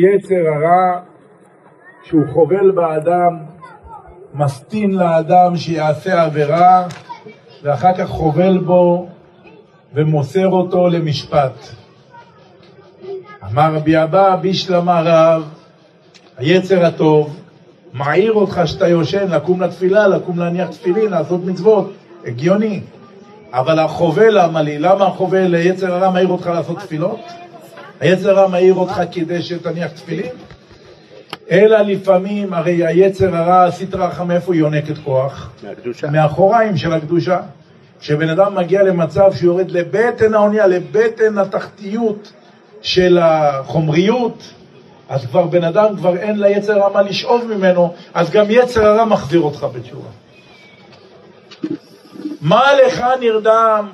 יצר הרע שהוא חובל באדם, מסטין לאדם שיעשה עבירה, ואחר כך חובל בו ומוסר אותו למשפט. אמר רבי אבא בישלמה רב, היצר הטוב, מעיר אותך שאתה יושן, לקום לתפילה, לקום להניח תפילין, לעשות מצוות, הגיוני. אבל החובל, למה לי? למה החובל, היצר הרע מעיר אותך לעשות תפילות? היצר הרע מעיר אותך כדי שתניח תפילין? אלא לפעמים, הרי היצר הרע, הסטרא אחא, מאיפה היא יונקת כוח? מהקדושה. מאחוריים של הקדושה. כשבן אדם מגיע למצב שיורד לבטן האונייה, לבטן התחתיות של החומריות, אז כבר בן אדם, כבר אין ליצר הרע מה לשאוב ממנו, אז גם יצר הרע מחזיר אותך בתשובה. מה לך נרדם?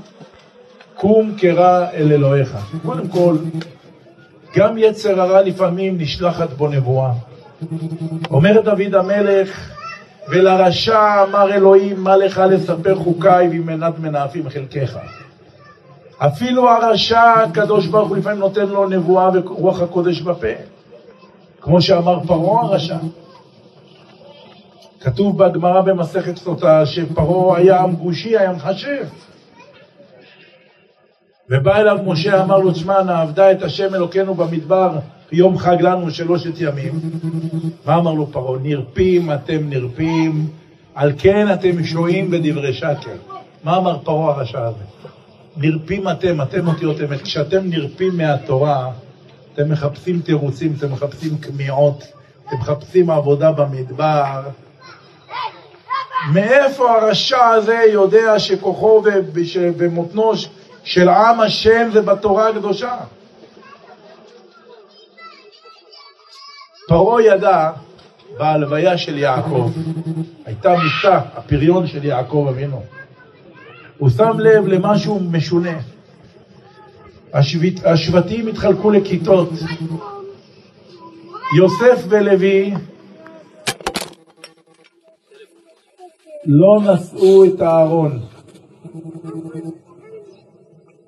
קום קרא אל אלוהיך. קודם כל, גם יצר הרע לפעמים נשלחת בו נבואה. אומר דוד המלך, ולרשע אמר אלוהים, מה לך לספר חוקיי ואם מנת מנאפים חלקך. אפילו הרשע, הקדוש ברוך הוא לפעמים נותן לו נבואה ורוח הקודש בפה. כמו שאמר פרעה הרשע. כתוב בגמרא במסכת סוטה שפרעה היה עם גושי, היה מחשב. ובא אליו משה, אמר לו, תשמע, נעבדה את השם אלוקינו במדבר יום חג לנו שלושת ימים. מה אמר לו פרעה? נרפים אתם נרפים, על כן אתם שועים בדברי שקר. מה אמר פרעה הרשע הזה? נרפים אתם, אתם אותיות אמת. כשאתם נרפים מהתורה, אתם מחפשים תירוצים, אתם מחפשים כמיהות, אתם מחפשים עבודה במדבר. מאיפה הרשע הזה יודע שכוחו ומותנו של עם השם זה בתורה הקדושה? פרעה ידע בהלוויה של יעקב, הייתה מיטה, הפריון של יעקב אבינו. הוא שם לב למשהו משונה. השבט, השבטים התחלקו לכיתות. יוסף ולוי לא נשאו את הארון,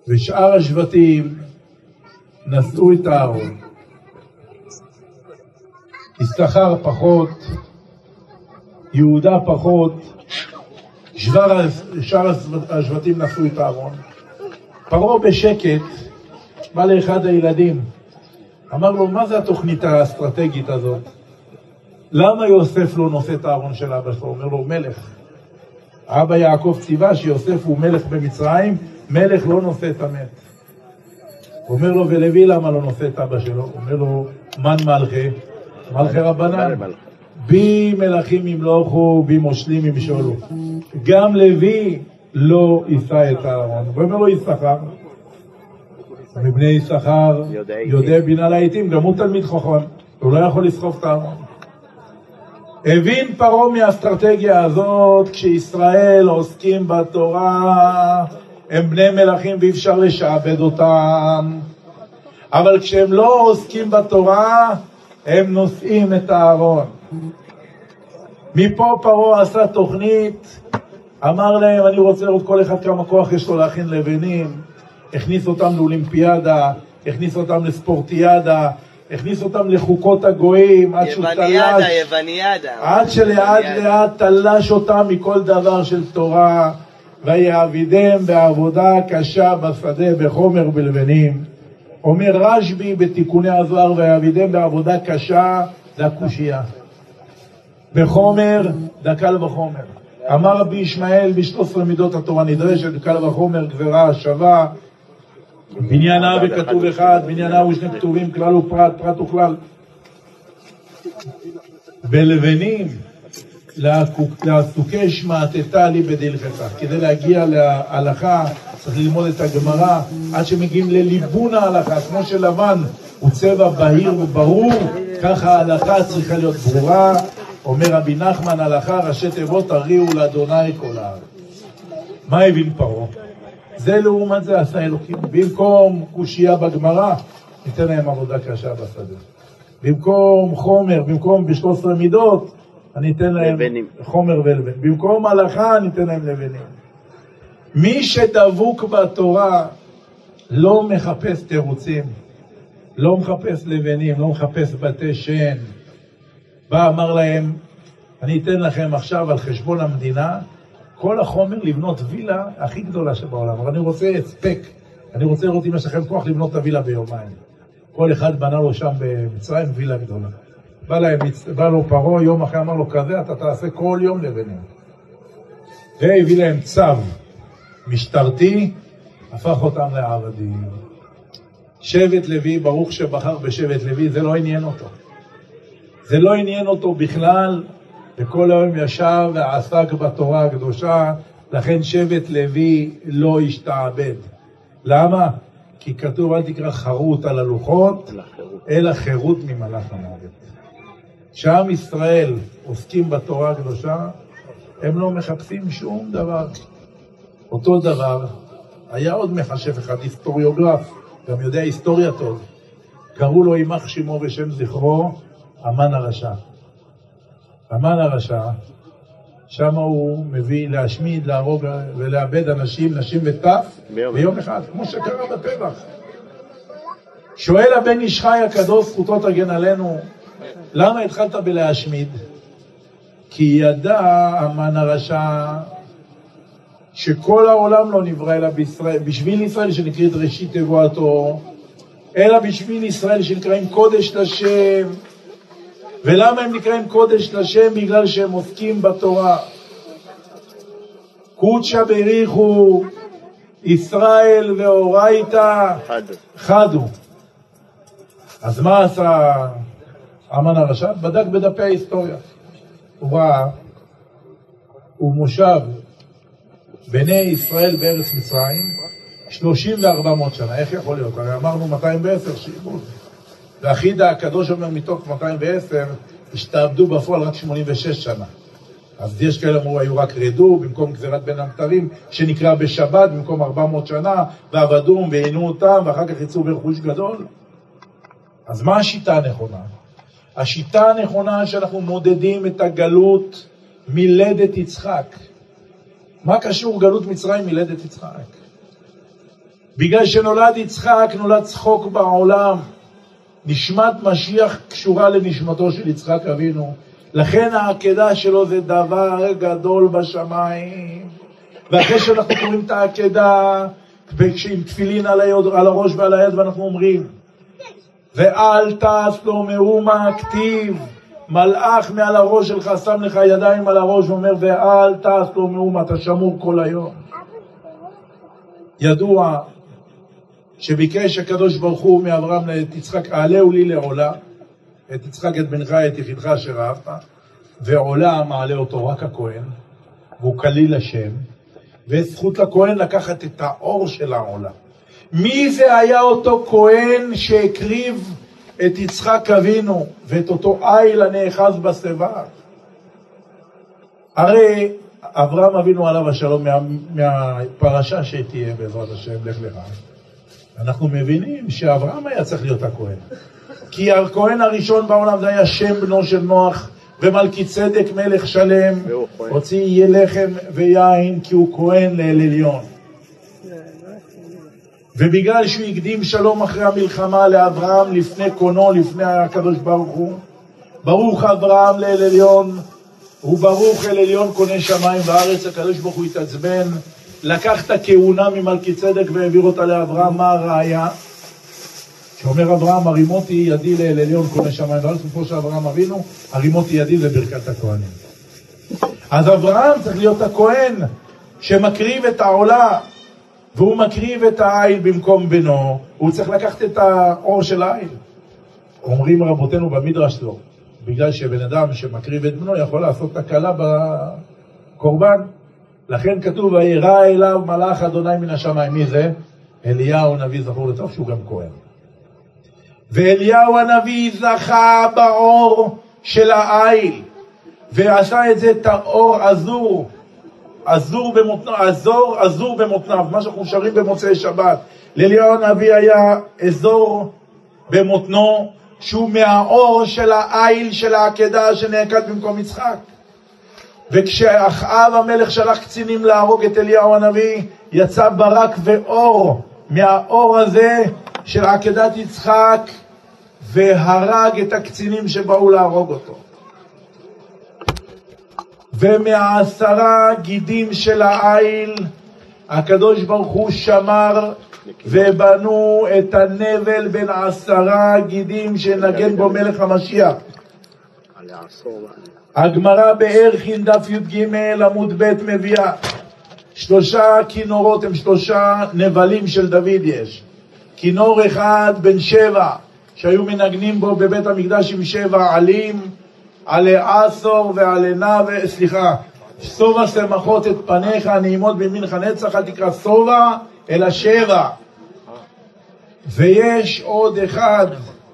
ושאר השבטים נשאו את הארון. יששכר פחות, יהודה פחות, שאר השבטים נשאו את הארון. פרעה בשקט בא לאחד הילדים, אמר לו, מה זה התוכנית האסטרטגית הזאת? למה יוסף לא נושא את הארון של אבא שלו? אומר לו, מלך. אבא יעקב ציווה שיוסף הוא מלך במצרים, מלך לא נושא את המת. אומר לו, ולוי למה לא נושא את אבא שלו? אומר לו, מן מלכי? מלכי רבנן. בי מלכים ימלוכו, בי מושלים ימשולו. גם לוי לא יישא את הארון. ואומר לו יששכר, מבני יששכר יודע בינה לעיתים, גם הוא תלמיד חכם, הוא לא יכול לסחוב את הארון. הבין פרעה מהאסטרטגיה הזאת, כשישראל עוסקים בתורה, הם בני מלכים ואי אפשר לשעבד אותם. אבל כשהם לא עוסקים בתורה, הם נושאים את הארון. מפה פרעה עשה תוכנית, אמר להם, אני רוצה לראות כל אחד כמה כוח יש לו להכין לבנים, הכניס אותם לאולימפיאדה, הכניס אותם לספורטיאדה, הכניס אותם לחוקות הגויים, עד שהוא תלש... יווניאדה, יווניאדה. עד שלאט לאט תלש אותם מכל דבר של תורה, ויעבידם בעבודה קשה בשדה בחומר בלבנים. אומר רשב"י בתיקוני הזוהר, ויעבידם בעבודה קשה, זה הקושייה. בחומר, דקל וחומר. אמר רבי ישמעאל ב-13 מידות התורה נדרשת, קל וחומר, גזרה, שווה, בניינה וכתוב אחד, בניינה ושני כתובים, כלל ופרט, פרט וכלל. בלבנים, לעסוקי שמעתתה לי בדלכך. כדי להגיע להלכה צריך ללמוד את הגמרא עד שמגיעים לליבון ההלכה, כמו שלבן הוא צבע בהיר וברור, ככה ההלכה צריכה להיות ברורה. אומר רבי נחמן, הלכה ראשי תיבות הריעו לאדוני כל הארץ. מה הבין פרעה? זה לעומת זה עשה אלוקים. במקום קושייה בגמרא, ניתן להם עבודה קשה בשדה. במקום חומר, במקום ב-13 מידות, אני אתן להם לבנים. חומר ולבן. במקום הלכה, אני אתן להם לבנים. מי שדבוק בתורה לא מחפש תירוצים, לא מחפש לבנים, לא מחפש בתי שן. בא, אמר להם, אני אתן לכם עכשיו על חשבון המדינה כל החומר לבנות וילה הכי גדולה שבעולם, אבל אני רוצה הספק, אני רוצה לראות אם יש לכם כוח לבנות את הווילה ביומיים. כל אחד בנה לו שם במצרים וילה גדולה. בא, להם, בא לו פרעה יום אחרי, אמר לו, כזה אתה תעשה כל יום לבנים. והביא להם צו משטרתי, הפך אותם לעבדים. שבט לוי, ברוך שבחר בשבט לוי, זה לא עניין אותו. זה לא עניין אותו בכלל, וכל היום ישב ועסק בתורה הקדושה, לכן שבט לוי לא השתעבד. למה? כי כתוב אל תקרא חרוט על הלוחות, אלא חירות ממלאך המוות. כשעם ישראל עוסקים בתורה הקדושה, הם לא מחפשים שום דבר. אותו דבר, היה עוד מחשב אחד, היסטוריוגרף, גם יודע היסטוריה טוב. קראו לו יימח שמו ושם זכרו, המן הרשע. המן הרשע, שם הוא מביא להשמיד, להרוג ולאבד אנשים, נשים וטף ביום אחד, כמו שקרה בטבח. שואל הבן איש חי הקדוש, זכותו תגן עלינו, למה התחלת בלהשמיד? כי ידע המן הרשע שכל העולם לא נברא אלא בישראל, בשביל ישראל שנקראת ראשית תבואתו, אלא בשביל ישראל שנקראים קודש לשם. ולמה הם נקראים קודש לשם? בגלל שהם עוסקים בתורה. קודשא בריחו, ישראל ואורייתא חדו. אז מה עשה המן הרשע? בדק בדפי ההיסטוריה. הוא ראה, הוא מושב בני ישראל בארץ מצרים 30 ו-400 שנה, איך יכול להיות? הרי אמרנו 210 שעבוד. והחידה הקדוש אומר מתוך 210, השתעבדו בפועל רק 86 שנה. אז יש כאלה אמרו, היו רק רדו, במקום גזירת בין המתרים, שנקרא בשבת, במקום 400 שנה, ועבדום, ועינו אותם, ואחר כך יצאו ברכוש גדול. אז מה השיטה הנכונה? השיטה הנכונה שאנחנו מודדים את הגלות מלדת יצחק. מה קשור גלות מצרים מלדת יצחק? בגלל שנולד יצחק, נולד צחוק בעולם. נשמת משיח קשורה לנשמתו של יצחק אבינו. לכן העקדה שלו זה דבר גדול בשמיים. ואחרי שאנחנו קוראים את העקדה, עם תפילין על, הראש ועל היד, ואנחנו אומרים, ואל תעש לו מאומה כתיב, מלאך מעל הראש שלך שם לך ידיים על הראש ואומר, ואל תעש לו מאומה, אתה שמור כל היום. ידוע שביקש הקדוש ברוך הוא מאברהם את יצחק, העלהו לי לעולה, את יצחק את בנך, את יחידך אשר אהבת, ועולה מעלה אותו רק הכהן, והוא כליל השם, וזכות לכהן לקחת את האור של העולה. מי זה היה אותו כהן שהקריב את יצחק אבינו ואת אותו איל הנאחז בשיבה? הרי אברהם אבינו עליו השלום מה, מהפרשה שתהיה בעזרת השם, לך לך. אנחנו מבינים שאברהם היה צריך להיות הכהן. כי הכהן הראשון בעולם זה היה שם בנו של נוח, ומלכי צדק מלך שלם, הוציא יהיה לחם ויין כי הוא כהן לאל עליון. ובגלל שהוא הקדים שלום אחרי המלחמה לאברהם לפני קונו, לפני הקדוש ברוך הוא, ברוך אברהם לאל עליון, וברוך אל עליון קונה שמיים וארץ, הקדוש ברוך הוא התעצבן, לקח את הכהונה ממלכי צדק והעביר אותה לאברהם, מה הראיה? שאומר אברהם, הרימותי ידי לאל עליון קונה שמיים וארץ, כמו שאברהם אבינו, הרימותי ידי זה ברכת הכהנים. אז אברהם צריך להיות הכהן שמקריב את העולה והוא מקריב את העיל במקום בנו, הוא צריך לקחת את האור של העיל. אומרים רבותינו במדרש לא, בגלל שבן אדם שמקריב את בנו יכול לעשות תקלה בקורבן. לכן כתוב, וירא אליו מלאך אדוני מן השמיים. מי זה? אליהו הנביא זכור לטוב שהוא גם כהן. ואליהו הנביא זכה באור של העיל, ועשה את זה את האור עזור. במותניו, עזור, עזור במותניו, מה שאנחנו שרים במוצאי שבת. לאליהו הנביא היה אזור במותנו, שהוא מהאור של העיל של העקדה שנעקד במקום יצחק. וכשאחאב המלך שלח קצינים להרוג את אליהו הנביא, יצא ברק ואור מהאור הזה של עקדת יצחק והרג את הקצינים שבאו להרוג אותו. ומהעשרה גידים של העיל, הקדוש ברוך הוא שמר ובנו את הנבל בין עשרה גידים שנגן בו מלך המשיח. הגמרא בערכין דף י"ג עמוד ב' מביאה שלושה כינורות הם שלושה נבלים של דוד יש. כינור אחד בן שבע שהיו מנגנים בו בבית המקדש עם שבע עלים, עלי עשור ועלי נב, סליחה, שובע שמחות את פניך הנעימות בימינך נצח, אל תקרא שובע, אלא שבע. ויש עוד אחד,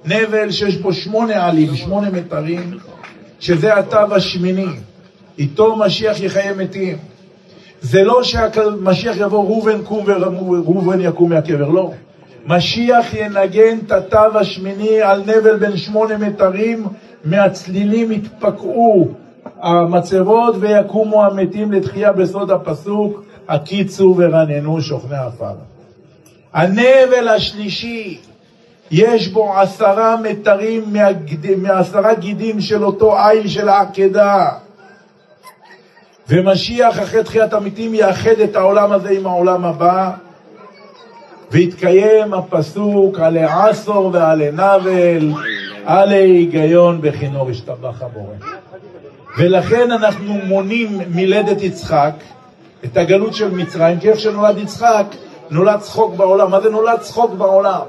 נבל שיש בו שמונה עלים, שמונה מיתרים, שזה התו השמיני. איתו משיח יחיה מתים. זה לא שהמשיח יבוא ראובן קום וראובן יקום מהקבר, לא. משיח ינגן את התו השמיני על נבל בן שמונה מיתרים, מהצלילים יתפקעו המצבות ויקומו המתים לתחייה בסוד הפסוק, הקיצו ורננו שוכני עפר. הנבל השלישי, יש בו עשרה מיתרים מעשרה גידים של אותו עיל של העקדה. ומשיח אחרי תחיית המתים יאחד את העולם הזה עם העולם הבא, ויתקיים הפסוק עלי עשור ועלי נבל, עלי היגיון בכינור השתבח הבורא. ולכן אנחנו מונים מלדת יצחק את הגלות של מצרים, כי איך שנולד יצחק, נולד צחוק בעולם. מה זה נולד צחוק בעולם?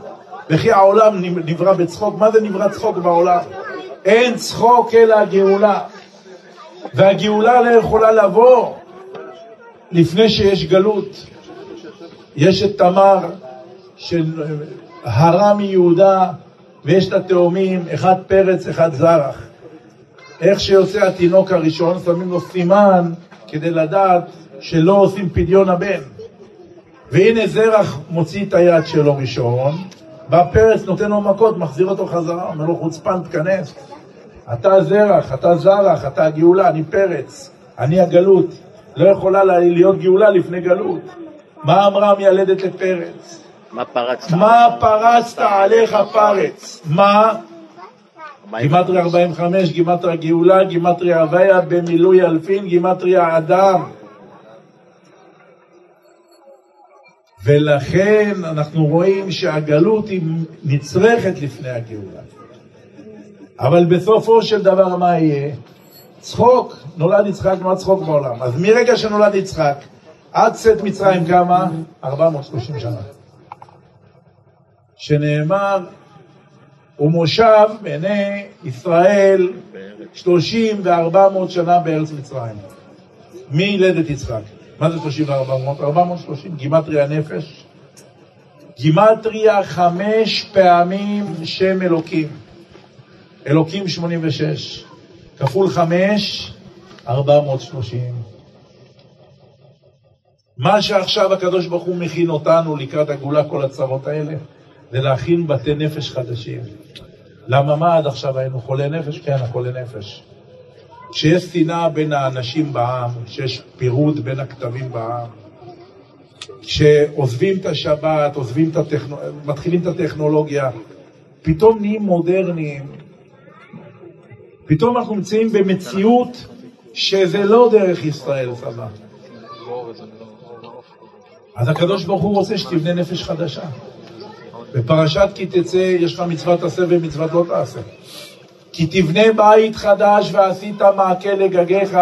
וכי העולם נברא בצחוק, מה זה נברא צחוק בעולם? אין צחוק אלא הגאולה. והגאולה לא יכולה לבוא לפני שיש גלות. יש את תמר שהרה מיהודה ויש את התאומים, אחד פרץ, אחד זרח. איך שיוצא התינוק הראשון, שמים לו סימן כדי לדעת שלא עושים פדיון הבן. והנה זרח מוציא את היד שלו ראשון, בא פרץ, נותן לו מכות, מחזיר אותו חזרה, אומר לו חוצפן, תכנס. אתה זרח, אתה זרח, אתה הגאולה, אני פרץ, אני הגלות. לא יכולה להיות גאולה לפני גלות. מה אמרה מיילדת לפרץ? מה פרצת? מה פרצת עליך פרץ? מה? גימטריה 45, גימטריה גאולה, גימטריה הוויה, במילוי אלפין, גימטריה אדם. ולכן אנחנו רואים שהגלות היא נצרכת לפני הגאולה. אבל בסופו של דבר מה יהיה? צחוק, נולד יצחק, נולד צחוק בעולם. אז מרגע שנולד יצחק, עד צאת מצרים כמה? 430 שנה. שנאמר, ומושב בעיני ישראל שלושים וארבע מאות שנה בארץ מצרים. מילדת יצחק. מה זה שלושים וארבע מאות? ארבע מאות שלושים, גימטריה נפש. גימטריה חמש פעמים שם אלוקים. אלוקים שמונים ושש. כפול חמש, ארבע מאות שלושים. מה שעכשיו הקדוש ברוך הוא מכין אותנו לקראת הגאולה, כל הצרות האלה, זה להכין בתי נפש חדשים. למה מה עד עכשיו היינו חולי נפש? כן, החולי נפש. כשיש שנאה בין האנשים בעם, כשיש פירוד בין הכתבים בעם, כשעוזבים את השבת, עוזבים את הטכנו... מתחילים את הטכנולוגיה, פתאום נהיים מודרניים, פתאום אנחנו נמצאים במציאות שזה לא דרך ישראל, סבא. אז הקדוש ברוך הוא רוצה שתבנה נפש חדשה. בפרשת כי תצא יש לך מצוות עשה ומצוות לא תעשה. כי תבנה בית חדש ועשית מעקה לגגיך,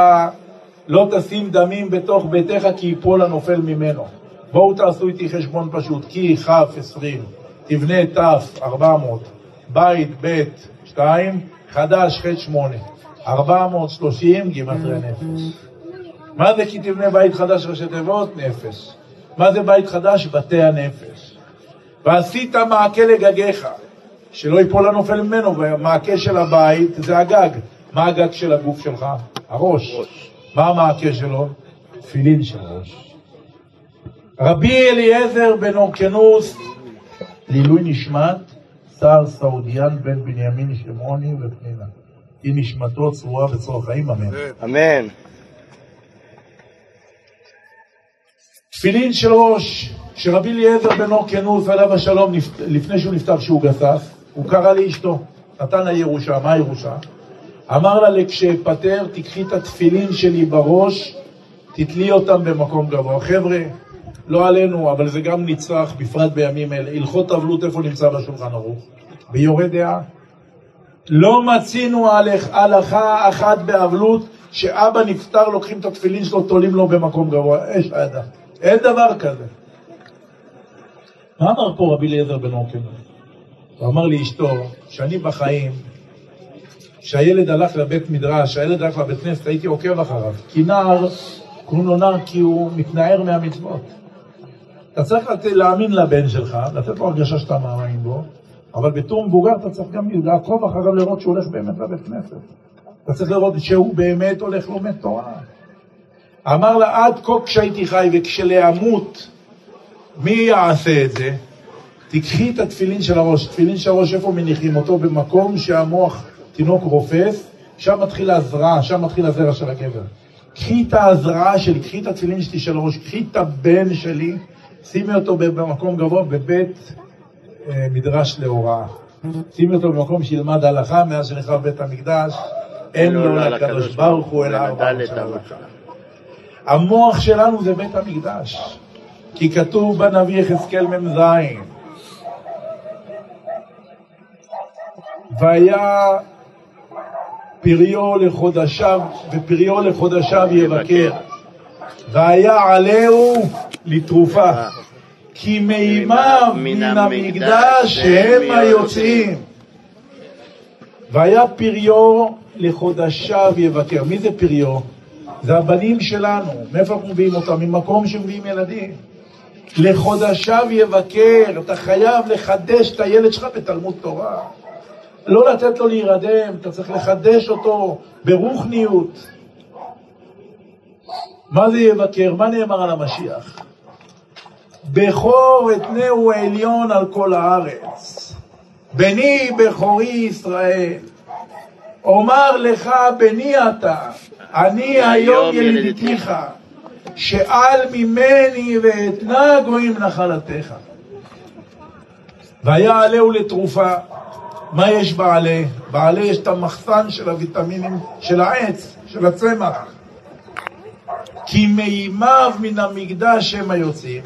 לא תשים דמים בתוך ביתך כי יפול הנופל ממנו. בואו תעשו איתי חשבון פשוט, כי כ' עשרים, תבנה ת' ארבע מאות, בית ב' שתיים, חדש ח' שמונה, ארבע מאות שלושים גימטרי נפש. מה זה כי תבנה בית חדש ראשי תיבות? נפש. מה זה בית חדש? בתי הנפש. ועשית מעקה לגגיך, שלא ייפול הנופל ממנו, והמעקה של הבית זה הגג. מה הגג של הגוף שלך? הראש. ראש. מה המעקה שלו? תפילין של ראש. רבי אליעזר בן אורקנוס, לעילוי נשמת, שר סעודיאן בן בנימין שמעוני ופנינה. היא נשמתו צרורה בצורך חיים, אמן. אמן. תפילין של ראש, שרבי אליעזר בן אורקנוס עליו השלום, לפני שהוא נפטר שהוא גסס, הוא קרא לאשתו. נתן לה ירושה, מה הירושה? אמר לה, לכשאפטר, תיקחי את התפילין שלי בראש, תתלי אותם במקום גבוה. חבר'ה, לא עלינו, אבל זה גם נצרך, בפרט בימים אלה. הלכות אבלות, איפה נמצא בשולחן ערוך? ביורה דעה. לא מצינו הלכה אחת באבלות, שאבא נפטר, לוקחים את התפילין שלו, תולים לו במקום גבוה. אין דבר כזה. מה אמר פה רבי אליעזר בן עוקם? הוא אמר לאשתו, שאני בחיים, כשהילד הלך לבית מדרש, כשהילד הלך לבית כנסת, הייתי עוקב אחריו. כי נער, קוראים לו נער כי הוא מתנער מהמצוות. אתה צריך לת... להאמין לבן שלך, לתת לו הרגשה שאתה מאמין בו, אבל בתור מבוגר אתה צריך גם לעקוב אחריו לראות שהוא הולך באמת לבית כנסת. אתה צריך לראות שהוא באמת הולך לומד תורה. אמר לה, עד כה כשהייתי חי וכשלאמות, מי יעשה את זה? תיקחי את התפילין של הראש. תפילין של הראש, איפה מניחים אותו? במקום שהמוח תינוק רופס, שם מתחיל הזרעה, שם מתחיל הזרע של הגבר. קחי את ההזרעה שלי, קחי את התפילין שלי של הראש, קחי את הבן שלי, שימי אותו במקום גבוה בבית אה, מדרש להוראה. שימי אותו במקום שילמד הלכה מאז שנחרב בית המקדש, אין לו לקדוש ברוך הוא אלא ארבע המוח שלנו זה בית המקדש, כי כתוב בנביא יחזקאל מ"ז והיה פריו לחודשיו, ופריו לחודשיו יבקר. והיה עליהו לתרופה. כי מימיו מן המקדש הם היוצאים. והיה פריו לחודשיו יבקר. מי זה פריו? זה הבנים שלנו. מאיפה אנחנו מביאים אותם? ממקום שמביאים ילדים. לחודשיו יבקר. אתה חייב לחדש את הילד שלך בתלמוד תורה. לא לתת לו להירדם, אתה צריך לחדש אותו ברוחניות. מה זה יבקר? מה נאמר על המשיח? בכור אתנהו עליון על כל הארץ. בני בכורי ישראל. אומר לך בני אתה, אני היום ילידיתיך, שאל ממני ואתנה גויים נחלתך. והיה עליהו לתרופה. מה יש בעלה? בעלה יש את המחסן של הוויטמינים של העץ, של הצמח. כי מימיו מן המקדש הם היוצאים.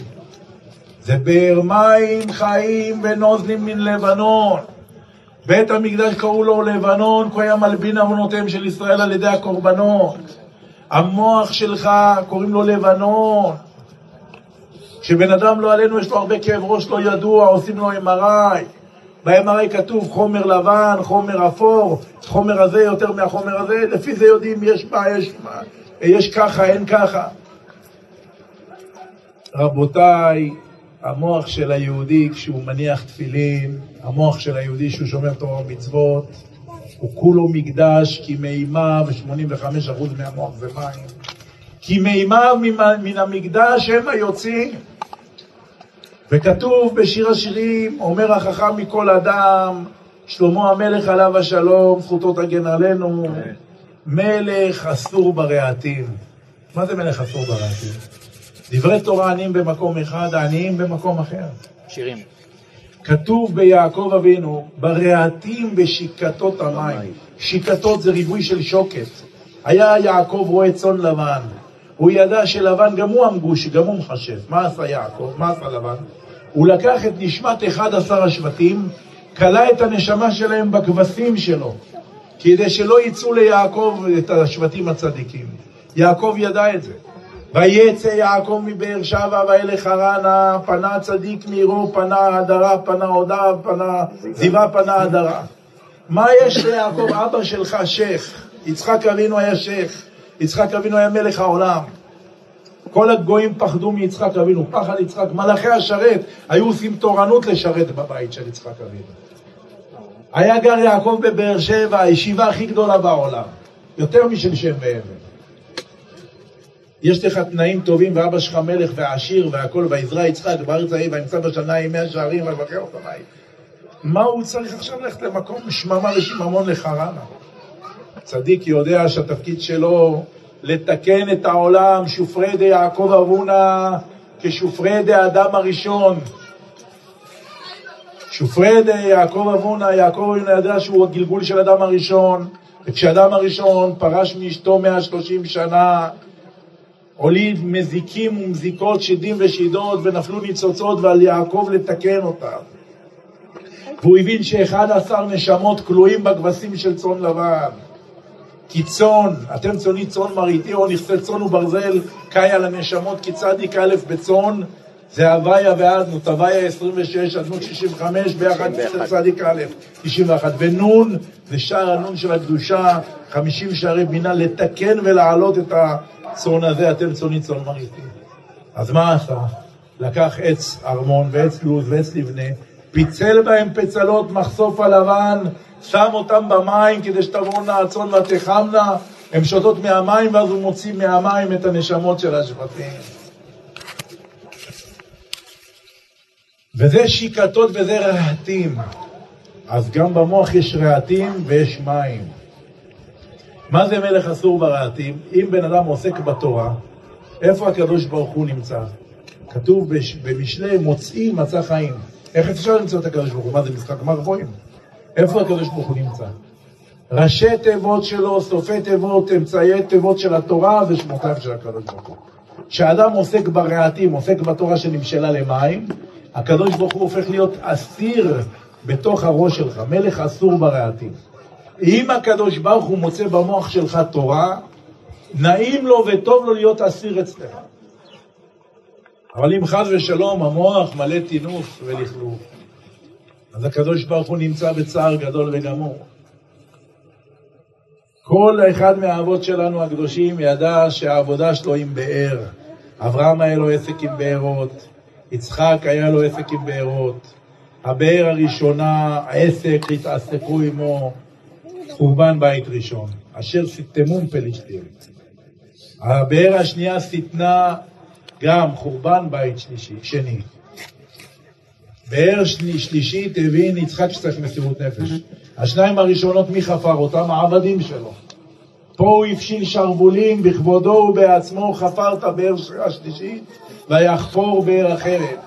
זה באר מים חיים ונוזלים מן לבנון. בית המקדש קראו לו לבנון, כי היה מלבין עוונותיהם של ישראל על ידי הקורבנות. המוח שלך קוראים לו לבנון. כשבן אדם לא עלינו, יש לו הרבה כאב ראש לא ידוע, עושים לו MRI. ב-MRI כתוב חומר לבן, חומר אפור, חומר הזה יותר מהחומר הזה, לפי זה יודעים יש מה, יש מה, יש ככה, אין ככה. רבותיי, המוח של היהודי כשהוא מניח תפילין, המוח של היהודי שהוא שומר תורה ומצוות, הוא כולו מקדש, כי מימיו, ו-85% מהמוח זה מים, כי מימיו מן המקדש הם היוצאים. וכתוב בשיר השירים, אומר החכם מכל אדם, שלמה המלך עליו השלום, זכותו תגן עלינו, מלך אסור ברעתים. מה זה מלך אסור ברעתים? דברי תורה עניים במקום אחד, העניים במקום אחר. שירים. כתוב ביעקב אבינו, ברעתים בשיקתות המים. שיקתות זה ריבוי של שוקת. היה יעקב רואה צאן לבן. הוא ידע שלבן גם הוא אמגוש, גם הוא מחשב. מה עשה יעקב? מה עשה לבן? הוא לקח את נשמת 11 השבטים, כלא את הנשמה שלהם בכבשים שלו, כדי שלא יצאו ליעקב את השבטים הצדיקים. יעקב ידע את זה. ויצא יעקב מבאר שבע וילך חרנה, פנה צדיק מעירו, פנה הדרה, פנה הודה, פנה זיווה, פנה הדרה. מה יש ליעקב, אבא שלך שייח, יצחק אבינו היה שייח, יצחק אבינו היה מלך העולם. כל הגויים פחדו מיצחק אבינו, פחד יצחק. מלאכי השרת היו עושים תורנות לשרת בבית של יצחק אבינו. היה גר יעקב בבאר שבע, הישיבה הכי גדולה בעולם, יותר משל שם ואבן. יש לך תנאים טובים ואבא שלך מלך ועשיר והכל, ויזרע יצחק בארץ ההיא וימצא עם מאה שערים ויבקר אותו בית. מה הוא צריך עכשיו ללכת למקום שממה ושיממון לחרנה? צדיק יודע שהתפקיד שלו לתקן את העולם, שופרי די יעקב אבונה כשופרי די האדם הראשון. שופרדה, יעקב אבונה, יעקב אבונה ידע שהוא הגלגול של אדם הראשון, וכשאדם הראשון פרש מאשתו 130 שנה, הוליד מזיקים ומזיקות, שדים ושידות, ונפלו ניצוצות, ועל יעקב לתקן אותם. והוא הבין שאחד עשר נשמות כלואים בכבשים של צאן לבן. כי צאן, אתם צאני צאן מרעיתי או נכסי צאן וברזל, קאי על הנשמות, כי צדיק א' בצאן, זה הוויה ואדנות, הוויה 26, אדנות 65, ביחד צדיק א', 91, ונון זה שער הנון של הקדושה, 50 שערי בינה, לתקן ולהעלות את הצאן הזה, אתם צאני צאן מרעיתי. אז מה עשה? לקח עץ ארמון ועץ לוז ועץ לבנה, פיצל בהם פצלות מחשוף הלבן, שם אותם במים כדי שתבואנה הצאן ותחמנה, הן שותות מהמים ואז הוא מוציא מהמים את הנשמות של השבטים. וזה שיקתות וזה רהטים. אז גם במוח יש רהטים ויש מים. מה זה מלך אסור ברהטים? אם בן אדם עוסק בתורה, איפה הקדוש ברוך הוא נמצא? כתוב במשלי מוצאים מצא חיים. איך אפשר למצוא את הקדוש ברוך הוא? מה זה משחק מרבואים? איפה הקדוש ברוך הוא נמצא? ראשי תיבות שלו, סופי תיבות, אמצעי תיבות של התורה ושמותיו של הקדוש ברוך הוא. כשאדם עוסק ברעתים, עוסק בתורה שנמשלה למים, הקדוש ברוך הוא הופך להיות אסיר בתוך הראש שלך, מלך אסור ברעתים. אם הקדוש ברוך הוא מוצא במוח שלך תורה, נעים לו וטוב לו להיות אסיר אצלך. אבל אם חס ושלום המוח מלא טינוף ולכלוך, אז הקדוש ברוך הוא נמצא בצער גדול וגמור. כל אחד מהאבות שלנו הקדושים ידע שהעבודה שלו עם באר. אברהם היה לו עסק עם בארות, יצחק היה לו עסק עם בארות. הבאר הראשונה, העסק, התעסקו עמו, חורבן בית ראשון, אשר סיתמום פלישתים. הבאר השנייה סיתנה גם חורבן בית שלישי, שני. באר שלישית הבין יצחק שצריך מסירות נפש. השניים הראשונות, מי חפר אותם? העבדים שלו. פה הוא הפשיל שרוולים בכבודו ובעצמו, חפר את הבאר השלישית, ויחפור באר אחרת.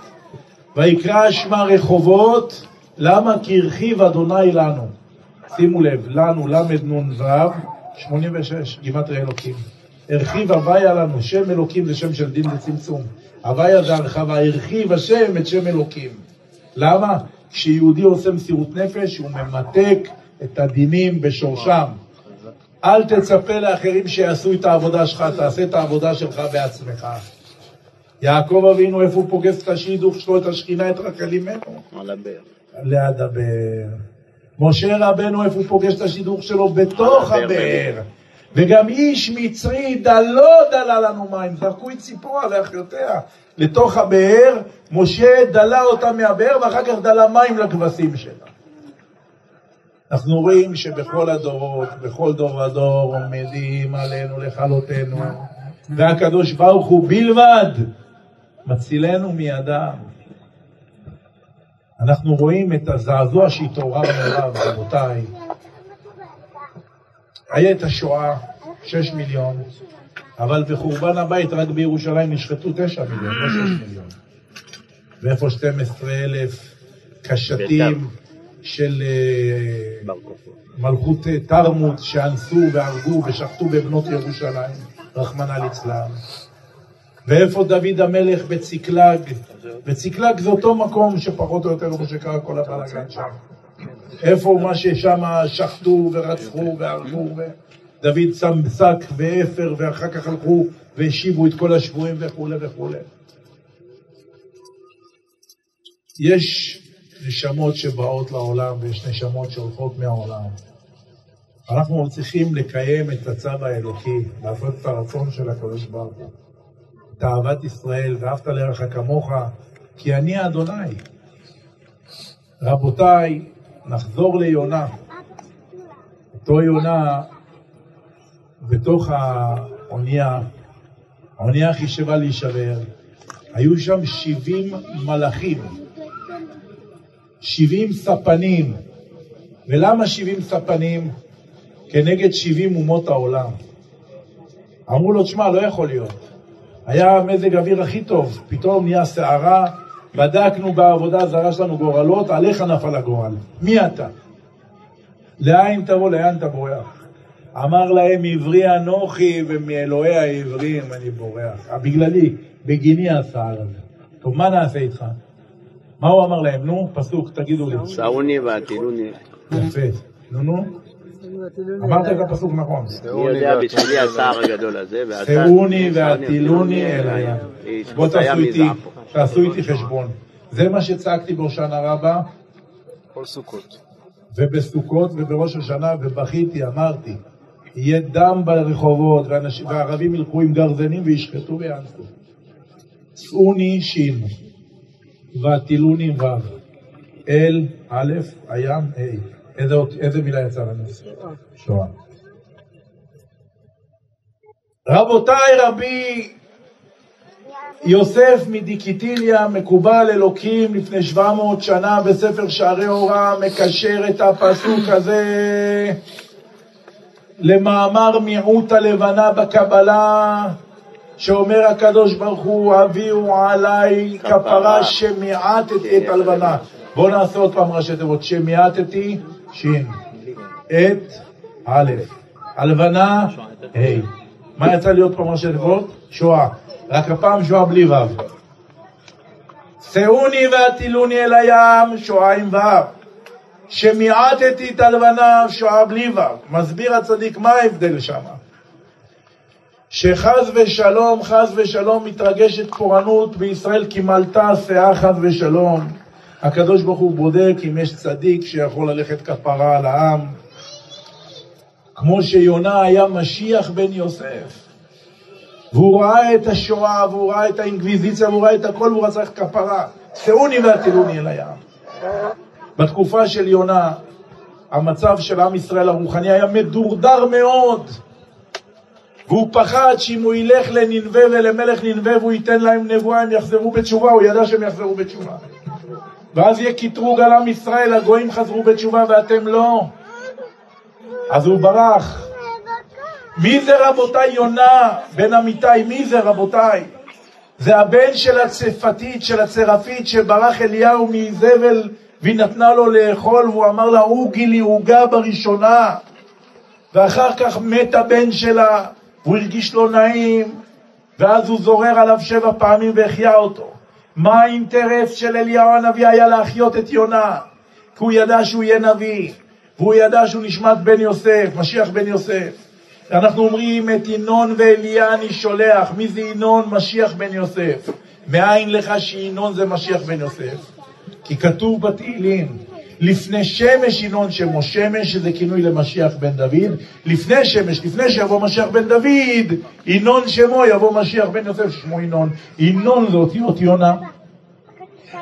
ויקרא שמה רחובות, למה? כי הרחיב אדוני לנו. שימו לב, לנו, ל"נ"ו, 86, גימטרי אלוקים. הרחיב הוויה לנו, שם אלוקים זה שם של דין וצמצום. הוויה זה הרחבה, הרחיב השם את שם אלוקים. למה? כשיהודי עושה מסירות נפש, הוא ממתק את הדינים בשורשם. אל תצפה לאחרים שיעשו את העבודה שלך, תעשה את העבודה שלך בעצמך. יעקב אבינו, איפה הוא פוגש את השידוך שלו, את השכינה, את רחל אימנו? על הבאר. ליד הבאר. משה רבנו, איפה הוא פוגש את השידוך שלו? בתוך הבאר. וגם איש מצרי דלו דלה לנו מים, זרקו את ציפורה ואחיותיה לתוך הבאר, משה דלה אותה מהבאר ואחר כך דלה מים לכבשים שלה. אנחנו רואים שבכל הדורות, בכל דור ודור עומדים עלינו לכלותנו, והקדוש ברוך הוא בלבד מצילנו מידם. אנחנו רואים את הזעזוע שהתעוררנו אליו, רבותיי. היה את השואה, שש מיליון, אבל בחורבן הבית רק בירושלים נשחטו תשע מיליון, לא שש מיליון. ואיפה 12 אלף קשתים של אה, מלכות אה, תרמות שאנסו והרגו ושחטו בבנות ירושלים, רחמנא ליצלן. ואיפה דוד המלך בציקלג? וציקלג זה אותו מקום שפחות או יותר כמו שקרה כל הבלאגן שם. איפה מה ששם שחטו ורצחו והרגו, ודוד שם שק ואפר, ואחר כך הלכו והשיבו את כל השבויים וכולי וכולי. יש נשמות שבאות לעולם ויש נשמות שהולכות מהעולם. אנחנו צריכים לקיים את הצו האלוקי, לעשות את הרצון של הקדוש ברוך הוא. את אהבת ישראל, ואהבת לרעך כמוך, כי אני אדוני. רבותיי, נחזור ליונה. אותו יונה, בתוך האונייה, האונייה חישבה להישבר, היו שם 70 מלאכים, 70 ספנים. ולמה 70 ספנים? כנגד 70 אומות העולם. אמרו לו, תשמע, לא יכול להיות. היה מזג אוויר הכי טוב, פתאום נהיה סערה, בדקנו בעבודה הזרה שלנו גורלות, עליך נפל הגורל. מי אתה? לאין תבוא, לאן אתה בורח? אמר להם, עברי אנוכי, ומאלוהי העברים אני בורח. בגללי, בגיני הסער הזה. טוב, מה נעשה איתך? מה הוא אמר להם? נו, פסוק, תגידו לי. שאוני ועטילוני. יפה. נו, נו. אמרת את הפסוק נכון. אני יודע בשבילי הסער הגדול הזה, ואתה... שאוני ועטילוני אל הים. בוא תעשו איתי, תעשו איתי חשבון. זה מה שצעקתי בהושענא רבה. כל סוכות. ובסוכות ובראש השנה, ובכיתי, אמרתי, יהיה דם ברחובות, והערבים ילכו עם גרזנים וישחטו ויאנסו. צאוני שין, ועטילוני ו', אל א', הים ה'. איזה, איזה מילה יצאה לנו? שואה. רבותיי, רבי יוסף מדיקיטיליה, מקובל אלוקים לפני 700 שנה בספר שערי הוראה, מקשר את הפסוק הזה למאמר מיעוט הלבנה בקבלה, שאומר הקדוש ברוך הוא, הביאו עליי כפרה שמיעטתי את הלבנה. בואו נעשה עוד פעם ראשי תיבות, שמיעטתי, שין, את, א', הלבנה, ה'. מה יצא להיות פעם ראשי תיבות? שואה. רק הפעם שואה בלי ו'. שאוני והטילוני אל הים, שואה עם ו'. שמיעטתי את הלבנה, שואה בלי ו'. מסביר הצדיק מה ההבדל שם. שחס ושלום, חס ושלום, מתרגשת פורענות בישראל כי מלטה שאה חס ושלום. הקדוש ברוך הוא בודק אם יש צדיק שיכול ללכת כפרה על העם. כמו שיונה היה משיח בן יוסף. והוא ראה את השואה, והוא ראה את האינקוויזיציה, והוא ראה את הכל, והוא רצה כפרה. שאוני והטילוני אל הים. בתקופה של יונה, המצב של עם ישראל הרוחני היה מדורדר מאוד. והוא פחד שאם הוא ילך לננבה ולמלך ננבה והוא ייתן להם נבואה, הם יחזרו בתשובה, הוא ידע שהם יחזרו בתשובה. ואז יהיה קטרוג על עם ישראל, הגויים חזרו בתשובה ואתם לא. אז הוא ברח. מי זה רבותיי יונה בן אמיתי? מי זה רבותיי? זה הבן של הצפתית, של הצרפית, שברח אליהו מאיזבל והיא נתנה לו לאכול והוא אמר לה, עוגי לי עוגה בראשונה. ואחר כך מת הבן שלה, הוא הרגיש לא נעים, ואז הוא זורר עליו שבע פעמים והחיה אותו. מה האינטרס של אליהו הנביא היה להחיות את יונה? כי הוא ידע שהוא יהיה נביא, והוא ידע שהוא נשמת בן יוסף, משיח בן יוסף. אנחנו אומרים את ינון ואליה אני שולח. מי זה ינון? משיח בן יוסף. מאין לך שינון זה משיח בן יוסף? כי כתוב בתהילים, לפני שמש ינון שמו שמש, שזה כינוי למשיח בן דוד, לפני שמש, לפני שיבוא משיח בן דוד, ינון שמו יבוא משיח בן יוסף ששמו ינון. ינון זה אותיות יונה.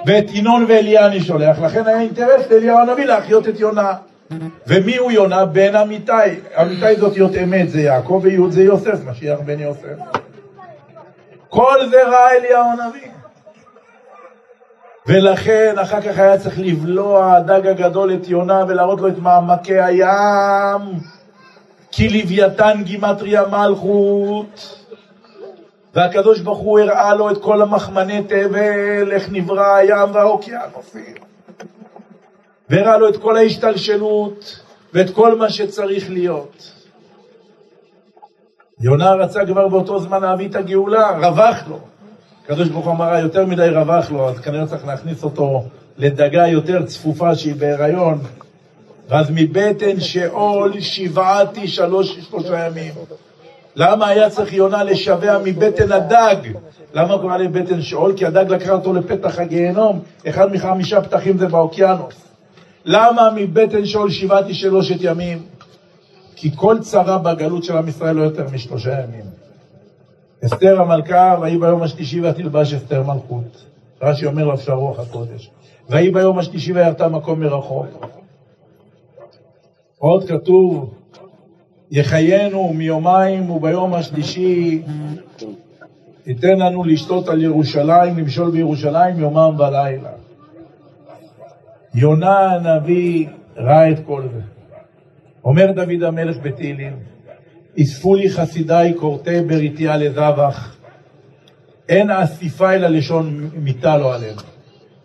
ואת ינון ואליה אני שולח, לכן היה אינטרס לאליהו הנביא להחיות את יונה. ומי הוא יונה? בן אמיתי. אמיתי זאת אותיות אמת, זה יעקב ויהוד זה יוסף, משיח בן יוסף. כל זה ראה אליהו הנביא. ולכן אחר כך היה צריך לבלוע הדג הגדול את יונה ולהראות לו את מעמקי הים, כי לוויתן גימטריה מלכות. והקדוש ברוך הוא הראה לו את כל המחמני תבל, איך נברא הים והאוקיינוסים. והראה לו את כל ההשתלשלות ואת כל מה שצריך להיות. יונה רצה כבר באותו זמן להביא את הגאולה, רווח לו. הקדוש ברוך הוא אמר, יותר מדי רווח לו, אז כנראה צריך להכניס אותו לדגה יותר צפופה שהיא בהיריון. ואז מבטן שאול שבעתי שלוש, שלושה ימים. למה היה צריך יונה לשבע מבטן הדג? למה קורא לי בטן שאול? כי הדג לקח אותו לפתח הגיהנום, אחד מחמישה פתחים זה באוקיינוס. למה מבטן שאול שבעתי שלושת ימים? כי כל צרה בגלות של עם ישראל לא יותר משלושה ימים. אסתר המלכה, ויהי ביום השלישי ותלבש אסתר מלכות. רש"י אומר לבשה רוח הקודש. ויהי ביום השלישי וירתה מקום מרחוק. עוד כתוב, יחיינו מיומיים וביום השלישי ייתן לנו לשתות על ירושלים, למשול בירושלים יומם ולילה. יונה הנביא ראה את כל זה. אומר דוד המלך בתהילים, אספו לי חסידיי כורתי בריתי על זבח, אין אסיפה אלא לשון מיתה לא עליהם.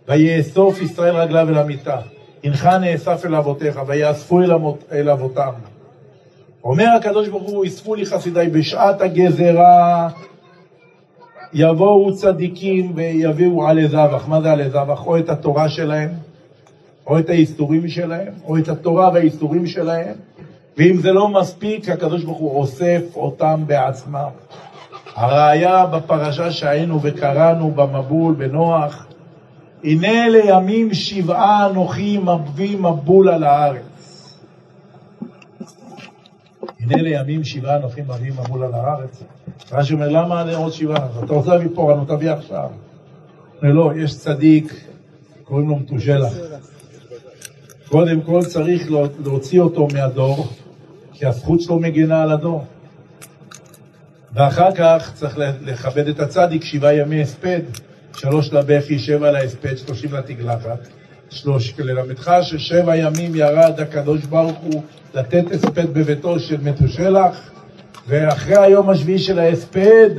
ויאסוף ישראל רגליו אל המיטה. הנך נאסף אל אבותיך, ויאספו אל, אבותם. אומר הקדוש ברוך הוא, אספו לי חסידיי בשעת הגזרה, יבואו צדיקים ויביאו עלי זבח. מה זה עלי זבח? או את התורה שלהם, או את האיסורים שלהם, או את התורה והאיסורים שלהם, ואם זה לא מספיק, הקדוש ברוך הוא אוסף אותם בעצמם. הראיה בפרשה שהיינו וקראנו במבול בנוח, הנה לימים שבעה אנוכי מביא מבול על הארץ. הנה לימים שבעה אנוכי מביא מבול על הארץ. רש"י אומר, למה עוד שבעה? אתה רוצה להביא פורענות, תביא עכשיו. אומר, לא, יש צדיק, קוראים לו מתושלח. קודם כל צריך להוציא אותו מהדור, כי הזכות שלו מגינה על הדור. ואחר כך צריך לכבד את הצדיק, שבעה ימי הספד, שלוש לבכי, שבע להספד, שלושים לתגלחת. שלוש, ללמדך ששבע ימים ירד הקדוש ברוך הוא לתת הספד בביתו של מתושלח, ואחרי היום השביעי של ההספד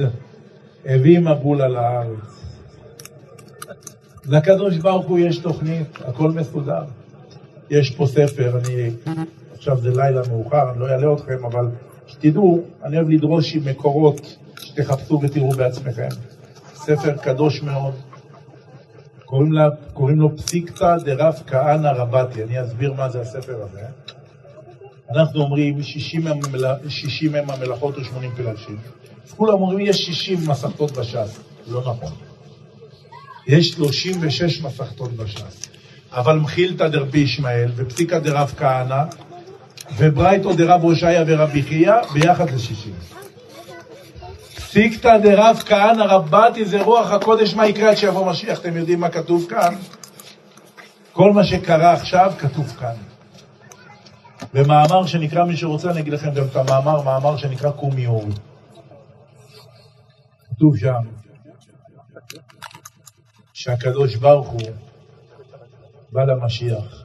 הביא מבול על הארץ. לקדוש ברוך הוא יש תוכנית, הכל מסודר. יש פה ספר, אני, עכשיו זה לילה מאוחר, אני לא אעלה אתכם, אבל שתדעו, אני אוהב לדרוש עם מקורות, שתחפשו ותראו בעצמכם. ספר קדוש מאוד, קוראים, לה, קוראים לו פסיקתא דרב כהנא רבתי, אני אסביר מה זה הספר הזה. אנחנו אומרים 60 הם המלאכות ו-80 פלגשים. כולם אומרים יש 60 מסכתות בש"ס, לא נכון. יש 36 מסכתות בש"ס. אבל מחילתא דרבי ישמעאל ופסיקא דרב כהנא וברייתו דרב הושעיה ורבי חייא ביחד זה שישים. פסיקתא דרב כהנא רבתי זה רוח הקודש מה יקרה עד שיבוא משיח, אתם יודעים מה כתוב כאן? כל מה שקרה עכשיו כתוב כאן. במאמר שנקרא, מי שרוצה, אני אגיד לכם גם את המאמר, מאמר שנקרא קומי אורי. כתוב שם שהקדוש ברוך הוא בא למשיח.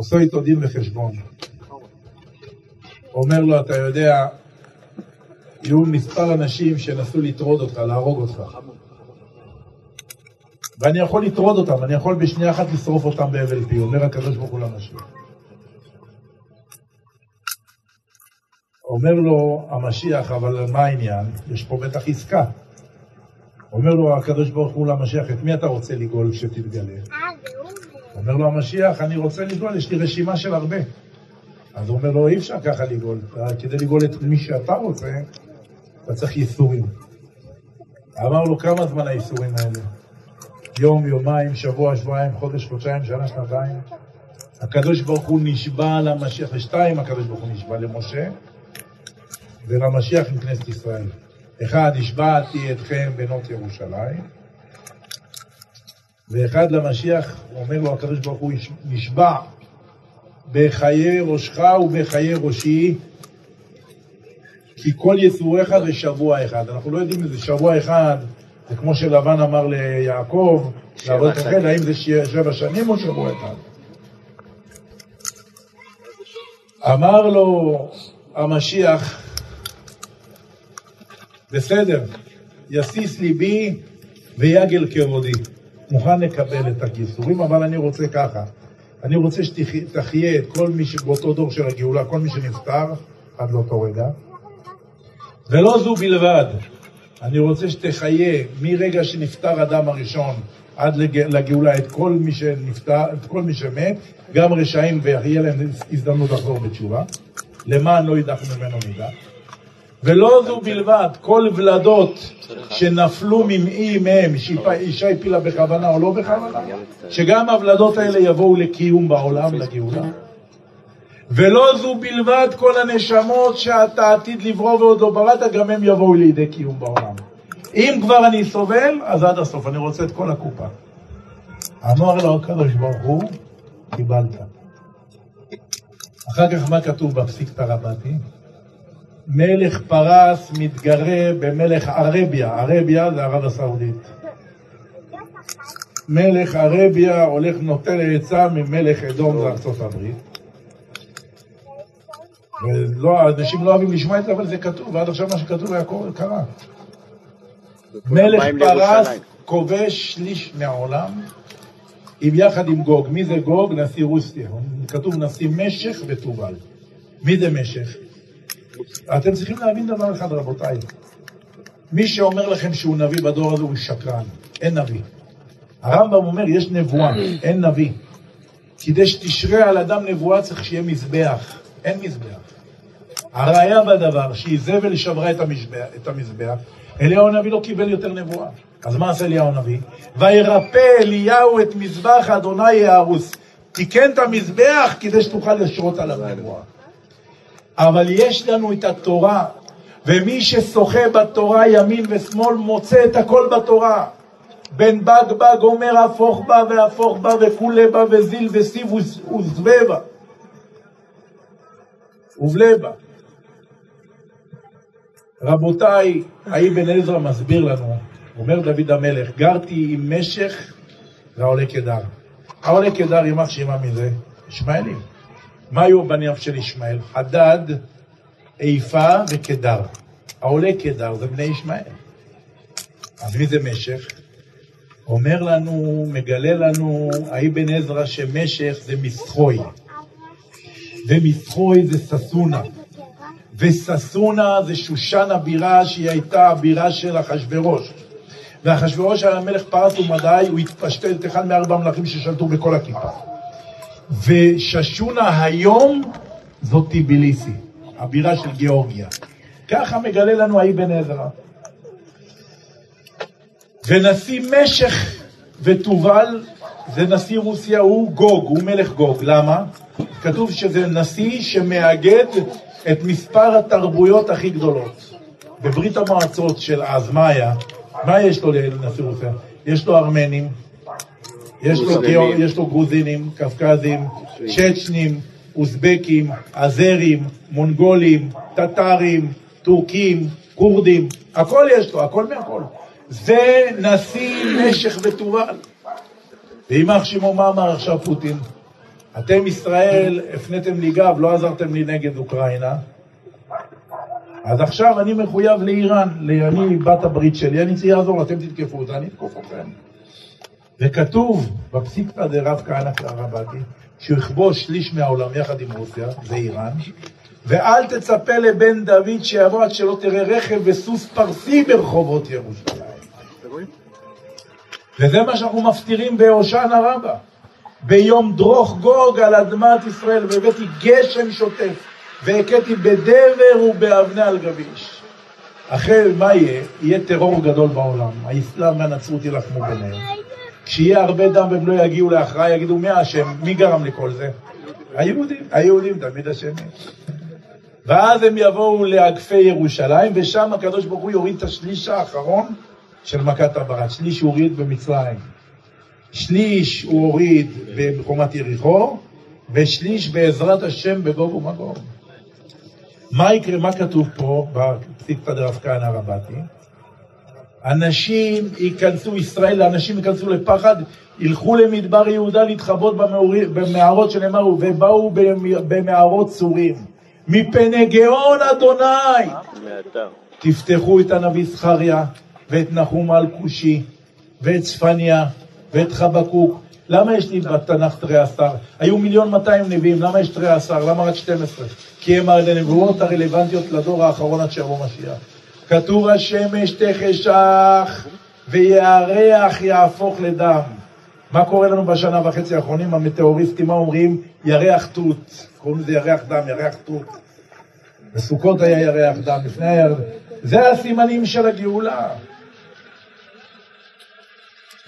עושה איתו דין וחשבון. אומר לו, אתה יודע, יהיו מספר אנשים שינסו לטרוד אותך, להרוג אותך. ואני יכול לטרוד אותם, אני יכול בשנייה אחת לשרוף אותם בהבל פי, אומר הקדוש ברוך הוא למשיח. אומר לו המשיח, אבל מה העניין? יש פה בטח עסקה. אומר לו הקדוש ברוך הוא למשיח, את מי אתה רוצה לגאול כשתתגלה? אומר לו המשיח, אני רוצה לגאול, יש לי רשימה של הרבה. אז הוא אומר לו, אי אפשר ככה לגאול. כדי לגאול את מי שאתה רוצה, אתה צריך ייסורים. אמר לו, כמה זמן הייסורים האלה? יום, יומיים, שבוע, שבועיים, חודש, חודשיים, שנה, שנתיים. הקדוש ברוך הוא נשבע למשיח, לשתיים הקדוש ברוך הוא נשבע למשה ולמשיח עם כנסת ישראל. אחד, השבעתי אתכם בנות ירושלים, ואחד למשיח, אומר לו הקדוש ברוך הוא, נשבע בחיי ראשך ובחיי ראשי, כי כל יצוריך זה שבוע אחד. אנחנו לא יודעים אם זה שבוע אחד, זה כמו שלבן אמר ליעקב, לעבוד החל, האם זה שבע שנים או שבוע אחד. אמר לו המשיח, בסדר, יסיס ליבי ויגל כבודי. מוכן לקבל את הכיסורים, אבל אני רוצה ככה. אני רוצה שתחיה את כל מי שבאותו דור של הגאולה, כל מי שנפטר עד לאותו רגע. ולא זו בלבד, אני רוצה שתחיה מרגע שנפטר אדם הראשון עד לגאולה את כל מי שנפטר, את כל מי שמת, גם רשעים ויהיה להם הזדמנות לחזור בתשובה, למען לא ידח ממנו מידה. ולא זו בלבד, כל ולדות שנפלו ממעי מהם, שאישה הפילה בכוונה או לא בכוונה, שגם הוולדות האלה יבואו לקיום בעולם, לגאולה. ולא זו בלבד, כל הנשמות שאתה עתיד לברוא ועוד לא בראת, גם הם יבואו לידי קיום בעולם. אם כבר אני סובל, אז עד הסוף, אני רוצה את כל הקופה. אמר לו הקדוש ברוך הוא, קיבלת. אחר כך מה כתוב בפסיקתא רבתי? מלך פרס מתגרה במלך ערביה, ערביה זה ערב הסעודית. מלך ערביה הולך נוטל עצה ממלך אדום זה ארצות הברית. ולא, אנשים לא אוהבים לשמוע את זה, אבל זה כתוב, ועד עכשיו מה שכתוב היה קרה. מלך פרס, כובש שליש מהעולם, עם יחד עם גוג. מי זה גוג? נשיא רוסיה. כתוב נשיא משך ותובל. מי זה משך? אתם צריכים להבין דבר אחד, רבותיי. מי שאומר לכם שהוא נביא בדור הזה הוא שקרן. אין נביא. הרמב"ם אומר, יש נבואה, אין נביא. כדי שתשרה על אדם נבואה צריך שיהיה מזבח. אין מזבח. הראיה בדבר שאיזבל שברה את המזבח, את המזבח, אליהו הנביא לא קיבל יותר נבואה. אז מה עשה אליהו הנביא? וירפא אליהו את מזבח אדוני יהרוס. תיקן את המזבח כדי שתוכל לשרות עליו נבואה. אבל יש לנו את התורה, ומי ששוחה בתורה ימין ושמאל מוצא את הכל בתורה. בן בג בג אומר הפוך בה והפוך בה וכולי בה וזיל וסיב וזווה בה. ובלה בה. רבותיי, האי בן עזרא מסביר לנו, אומר דוד המלך, גרתי עם משך והעולה קדר. העולה קדר, יימח שמה מזה? ישמעאלים. מה היו בניו של ישמעאל? חדד, איפה וקדר. העולה קדר זה בני ישמעאל. אז מי זה משך? אומר לנו, מגלה לנו האי בן עזרא שמשך זה מסחוי. ומסחוי זה ששונה. וששונה זה שושן הבירה שהיא הייתה הבירה של אחשורוש. ואחשורוש היה מלך פרס ומדי, הוא התפשטל את אחד מארבע המלכים ששלטו בכל הכיפה. וששונה היום זאת טיביליסי, הבירה של גיאורגיה. ככה מגלה לנו האבן עזרא. ונשיא משך ותובל זה נשיא רוסיה, הוא גוג, הוא מלך גוג. למה? כתוב שזה נשיא שמאגד את מספר התרבויות הכי גדולות. בברית המועצות של אז, מה היה? מה יש לו לנשיא רוסיה? יש לו ארמנים, יש לו, גיאור, יש לו גרוזינים, קפקזים, צ'צ'נים, אוזבקים, אזרים, מונגולים, טטרים, טורקים, כורדים, הכל יש לו, הכל מהכל. זה נשיא משך ותובל. ויימח שמו מה אמר עכשיו פוטין? אתם ישראל הפניתם לי גב, לא עזרתם לי נגד אוקראינה. אז עכשיו אני מחויב לאיראן, אני בת הברית שלי, אני צריך לעזור, אתם תתקפו אותה, אני אתקוף אתכם. וכתוב בפסיקתא דרב כהנא קרבתי, שהוא יכבוש שליש מהעולם יחד עם רוסיה, זה איראן, ואל תצפה לבן דוד שיבוא עד שלא תראה רכב וסוס פרסי ברחובות ירושלים. וזה מה שאנחנו מפטירים בהושענא רבה. ביום דרוך גוג על אדמת ישראל, והבאתי גשם שוטף, והכיתי בדבר ובאבני על גביש. אחרי מה יהיה? יהיה טרור גדול בעולם. האסלאם והנצרות יילחמו ביניהם. כשיהיה הרבה דם והם לא יגיעו להכרעה, יגידו מי האשם, מי גרם לכל זה? היהודים, היהודים תמיד אשמים. ואז הם יבואו לאגפי ירושלים, ושם הקדוש ברוך הוא יוריד את השליש האחרון של מכת הברד. שליש הוא הוריד במצרים. שליש הוא הוריד בחומת יריחו, ושליש בעזרת השם בגוב ומגוב. מה יקרה, מה כתוב פה בפסיקתא דרב כהנא רבתי? אנשים ייכנסו, ישראל, אנשים ייכנסו לפחד, ילכו למדבר יהודה להתחבות במערות שנאמרו, ובאו במערות צורים. מפני גאון אדוני. תפתחו את הנביא זכריה, ואת נחום על כושי, ואת צפניה, ואת חבקוק. למה יש לי בתנ"ך תרי עשר? היו מיליון מאתיים נביאים, למה יש תרי עשר? למה רק שתים עשרה? כי הם הנבואות הרלוונטיות לדור האחרון עד שיבוא משיח. כתוב השמש תחשך וירח יהפוך לדם. מה קורה לנו בשנה וחצי האחרונים? המטאוריסטים, מה אומרים? ירח תות. קוראים לזה ירח דם, ירח תות. בסוכות היה ירח דם, לפני הירח... זה הסימנים של הגאולה.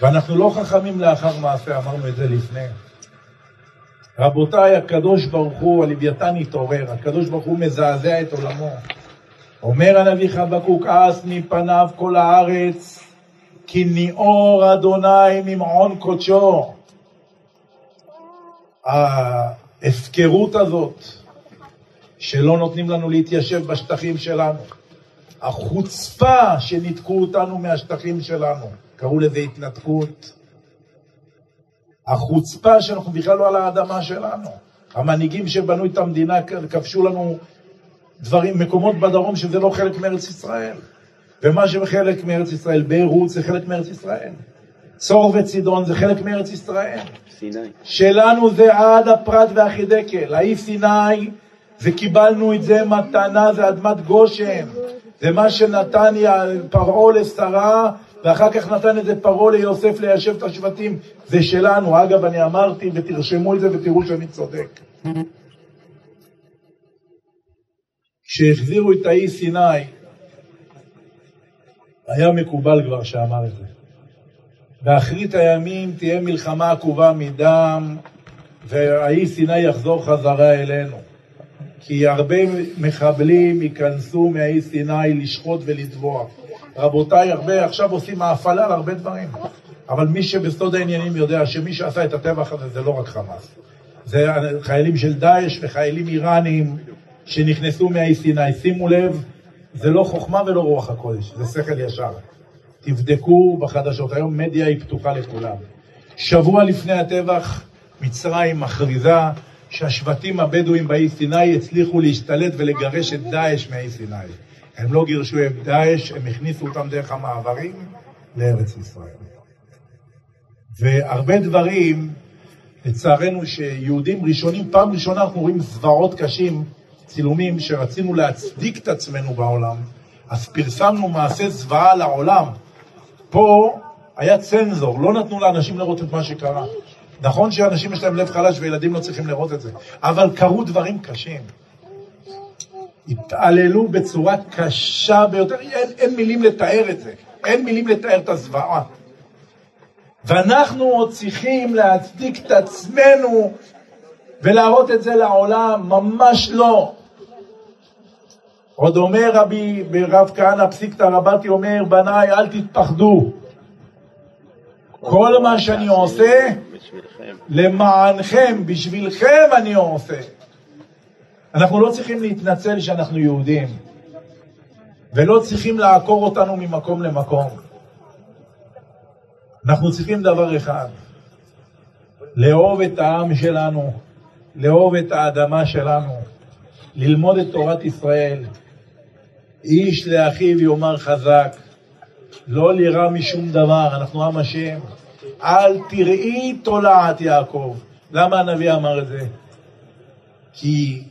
ואנחנו לא חכמים לאחר מעשה, אמרנו את זה לפני. רבותיי, הקדוש ברוך הוא, הלוויתן התעורר, הקדוש ברוך הוא מזעזע את עולמו. אומר הנביא חבקוק, אס מפניו כל הארץ, כי ניאור אדוני ממעון קודשו. ההפקרות הזאת, שלא נותנים לנו להתיישב בשטחים שלנו, החוצפה שניתקו אותנו מהשטחים שלנו, קראו לזה התנתקות. החוצפה שאנחנו בכלל לא על האדמה שלנו. המנהיגים שבנו את המדינה כבשו לנו דברים, מקומות בדרום שזה לא חלק מארץ ישראל. ומה שחלק מארץ ישראל, ביירות זה חלק מארץ ישראל. צור וצידון זה חלק מארץ ישראל. סיני. שלנו זה עד הפרת והחידקל. האי סיני, וקיבלנו את זה מתנה, זה אדמת גושן. זה מה שנתן פרעה לשרה, ואחר כך נתן את זה פרעה ליוסף ליישב את השבטים. זה שלנו. אגב, אני אמרתי, ותרשמו את זה ותראו שאני צודק. כשהחזירו את האי סיני, היה מקובל כבר שאמר את זה. באחרית הימים תהיה מלחמה עקובה מדם, והאי סיני יחזור חזרה אלינו. כי הרבה מחבלים ייכנסו מהאי סיני לשחוט ולטבוע. רבותיי, הרבה עכשיו עושים האפלה על הרבה דברים. אבל מי שבסוד העניינים יודע שמי שעשה את הטבח הזה זה לא רק חמאס. זה חיילים של דאעש וחיילים איראנים שנכנסו מהאי סיני. שימו לב, זה לא חוכמה ולא רוח הקודש, זה שכל ישר. תבדקו בחדשות, היום מדיה היא פתוחה לכולם. שבוע לפני הטבח, מצרים מכריזה שהשבטים הבדואים באי סיני הצליחו להשתלט ולגרש את דאעש מהאי סיני. הם לא גירשו את דאעש, הם הכניסו אותם דרך המעברים לארץ ישראל. והרבה דברים, לצערנו, שיהודים ראשונים, פעם ראשונה אנחנו רואים זוועות קשים, צילומים שרצינו להצדיק את עצמנו בעולם, אז פרסמנו מעשה זוועה לעולם. פה היה צנזור, לא נתנו לאנשים לראות את מה שקרה. נכון שאנשים יש להם לב חלש וילדים לא צריכים לראות את זה, אבל קרו דברים קשים. התעללו בצורה קשה ביותר, אין, אין מילים לתאר את זה, אין מילים לתאר את הזוועה. ואנחנו עוד צריכים להצדיק את עצמנו ולהראות את זה לעולם, ממש לא. עוד אומר רבי, רב כהנא פסיקתא רבתי אומר, בניי אל תתפחדו. כל מה שאני עושה, למענכם, בשבילכם אני עושה. אנחנו לא צריכים להתנצל שאנחנו יהודים, ולא צריכים לעקור אותנו ממקום למקום. אנחנו צריכים דבר אחד, לאהוב את העם שלנו, לאהוב את האדמה שלנו, ללמוד את תורת ישראל. איש לאחיו יאמר חזק, לא לירא משום דבר, אנחנו עם השם. אל תראי תולעת יעקב. למה הנביא אמר את זה? כי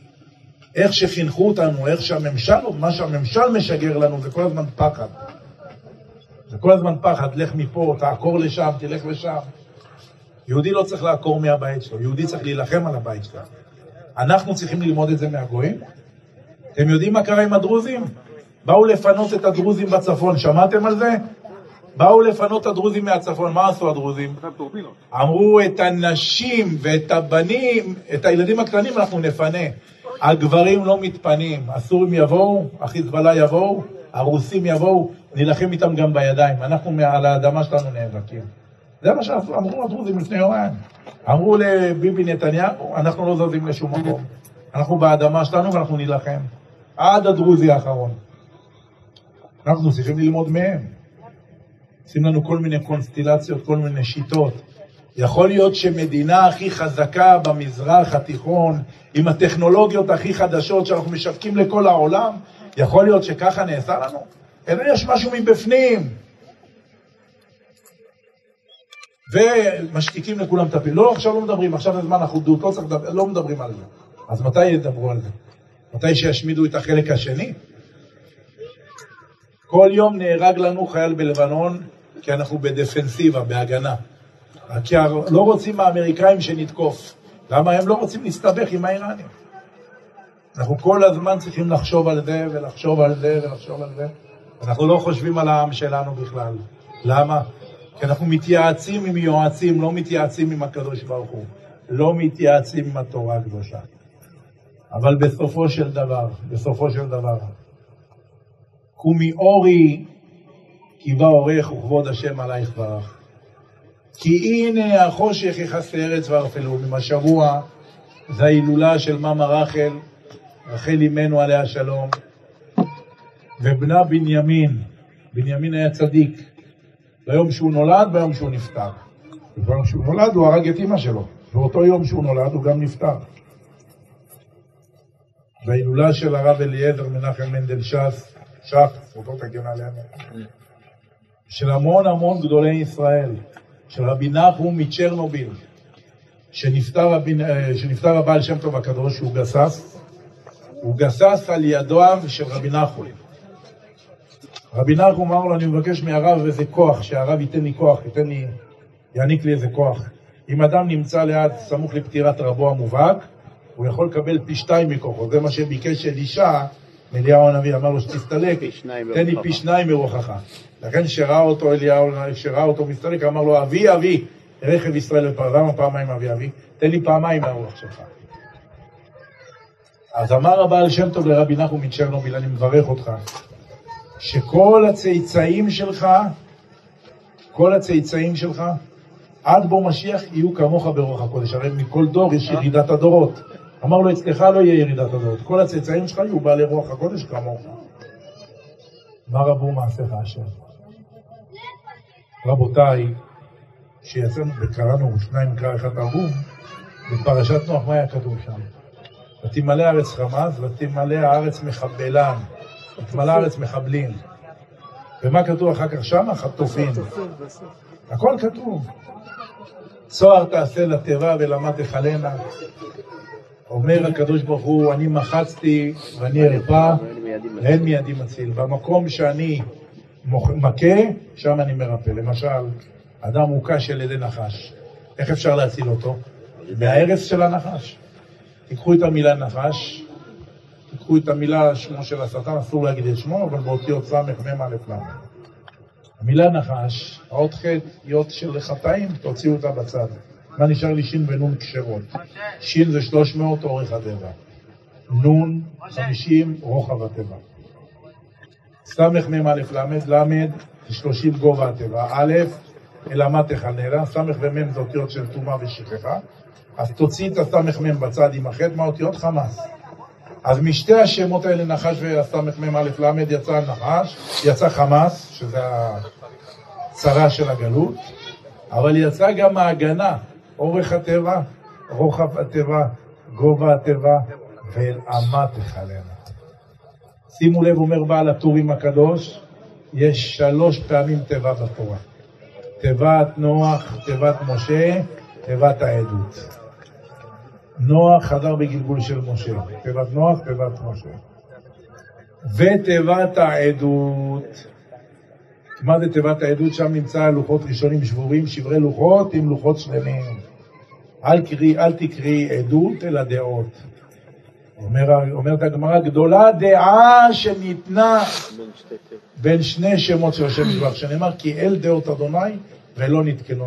איך שחינכו אותנו, איך שהממשל, מה שהממשל משגר לנו, זה כל הזמן פחד. זה כל הזמן פחד, לך מפה, תעקור לשם, תלך לשם. יהודי לא צריך לעקור מהבית שלו, יהודי צריך להילחם על הבית שלו. אנחנו צריכים ללמוד את זה מהגויים? אתם יודעים מה קרה עם הדרוזים? באו לפנות את הדרוזים בצפון, שמעתם על זה? באו לפנות את הדרוזים מהצפון, מה עשו הדרוזים? אמרו את הנשים ואת הבנים, את הילדים הקטנים אנחנו נפנה. הגברים לא מתפנים, הסורים יבואו, החיזבאללה יבואו, הרוסים יבואו, נילחם איתם גם בידיים. אנחנו על האדמה שלנו נאבקים. זה מה שאמרו הדרוזים לפני יומיים. אמרו לביבי נתניהו, אנחנו לא זזים לשום מקום. אנחנו באדמה שלנו ואנחנו נילחם. עד הדרוזי האחרון. אנחנו צריכים ללמוד מהם. עושים לנו כל מיני קונסטילציות, כל מיני שיטות. יכול להיות שמדינה הכי חזקה במזרח התיכון, עם הטכנולוגיות הכי חדשות שאנחנו משווקים לכל העולם, יכול להיות שככה נעשה לנו? אלא יש משהו מבפנים. ומשתיקים לכולם את הפיל. לא, עכשיו לא מדברים, עכשיו זה זמן אחודות, לא צריך לדבר, לא מדברים על זה. אז מתי ידברו על זה? מתי שישמידו את החלק השני? כל יום נהרג לנו חייל בלבנון, כי אנחנו בדפנסיבה, בהגנה. כי לא רוצים האמריקאים שנתקוף. למה הם לא רוצים להסתבך עם האיראנים? אנחנו כל הזמן צריכים לחשוב על זה, ולחשוב על זה, ולחשוב על זה. אנחנו לא חושבים על העם שלנו בכלל. למה? כי אנחנו מתייעצים עם יועצים, לא מתייעצים עם הקדוש ברוך הוא. לא מתייעצים עם התורה הקדושה. אבל בסופו של דבר, בסופו של דבר, קומי אורי, כי בא אורך וכבוד השם עלייך ברך. כי הנה החושך יכסה ארץ וערפלו. השבוע זה ההילולה של ממה רחל, רחל אימנו עליה שלום, ובנה בנימין, בנימין היה צדיק, ביום שהוא נולד, ביום שהוא נפטר. ביום שהוא נולד הוא הרג את אימא שלו, באותו יום שהוא נולד הוא גם נפטר. בהילולה של הרב אליעזר מנחם מנדל ש"ס, ש"ס, זכותו תגן עלינו, של המון המון גדולי ישראל. של רבי נחום מצ'רנוביל, שנפטר, אה, שנפטר הבעל שם טוב הקדוש, שהוא גסס, הוא גסס על ידיו של רבי נחום. רבי נחום אמר לו, אני מבקש מהרב איזה כוח, שהרב ייתן לי כוח, ייתן לי, יעניק לי איזה כוח. אם אדם נמצא ליד, סמוך לפטירת רבו המובהק, הוא יכול לקבל פי שתיים מכוחו. זה מה שביקש אלישע, אליהו הנביא אמר לו שתסתלק, תן לי פי שניים מרוחך. לכן שראה אותו אליהו, שראה אותו מסתלק, אמר לו, אבי אבי, רכב ישראל ופר, למה פעמיים אבי אבי? תן לי פעמיים מהרוח שלך. אז אמר הבעל שם טוב לרבי נחום מצ'רנוביל, אני מברך אותך, שכל הצאצאים שלך, כל הצאצאים שלך, עד בוא משיח יהיו כמוך ברוח הקודש. הרי מכל דור יש ירידת הדורות. אמר לו, אצלך לא יהיה ירידת הדורות. כל הצאצאים שלך יהיו בעלי רוח הקודש כמוך. מה רבו מעשיך השם? רבותיי, כשיצאנו וקראנו שניים קרא אחד תרגום, בפרשת נוח, מה היה כתוב שם? ותמלא הארץ חמאס, ותמלא הארץ מחבלן. הארץ מחבלים. ומה כתוב אחר כך שם? חטופים. הכל כתוב. צוהר תעשה לתיבה ולמה תכלנה. אומר הקדוש ברוך הוא, אני מחצתי ואני ארפא, ואין מידי מציל. במקום שאני מכה, שם אני מרפא. למשל, אדם מוקש על ידי נחש. איך אפשר להציל אותו? מההרס של הנחש. תיקחו את המילה נחש, תיקחו את המילה שמו של השטן, אסור להגיד את שמו, אבל באותיות סמ"ם ל'. המילה נחש, האות ח' היא אות של חטאים, תוציאו אותה בצד. מה נשאר לי שין ונון כשרות? שין זה 300 אורך הטבע. נון 50 רוחב הטבע. סמ"ם ל', ל' זה 30 גובה הטבע. א', אלא מה תכננה, ס' ומ' זה אותיות של טומאה ושכחה. אז תוציא את הסמ"ם בצד עם החטא מהאותיות חמאס. אז משתי השמות האלה, נחש והסמ"ם א' ל', יצא נחש, יצא חמאס, שזה הצרה של הגלות, אבל יצא גם ההגנה, אורך הטבע, רוחב הטבע, גובה הטבע, ואל אמה תכלנה. שימו לב, אומר בעל הטורים הקדוש, יש שלוש פעמים תיבה בתורה. תיבת נוח, תיבת משה, תיבת העדות. נוח חזר בגלגול של משה, תיבת נוח, תיבת משה. ותיבת העדות, מה זה תיבת העדות? שם נמצא לוחות ראשונים שבורים, שברי לוחות עם לוחות שלמים. אל, קרי, אל תקראי עדות, אלא דעות. אומר, אומרת הגמרא, גדולה דעה שניתנה בין שני שמות של השם יזבח, שנאמר כי אל דעות אדוני ולא נתקנו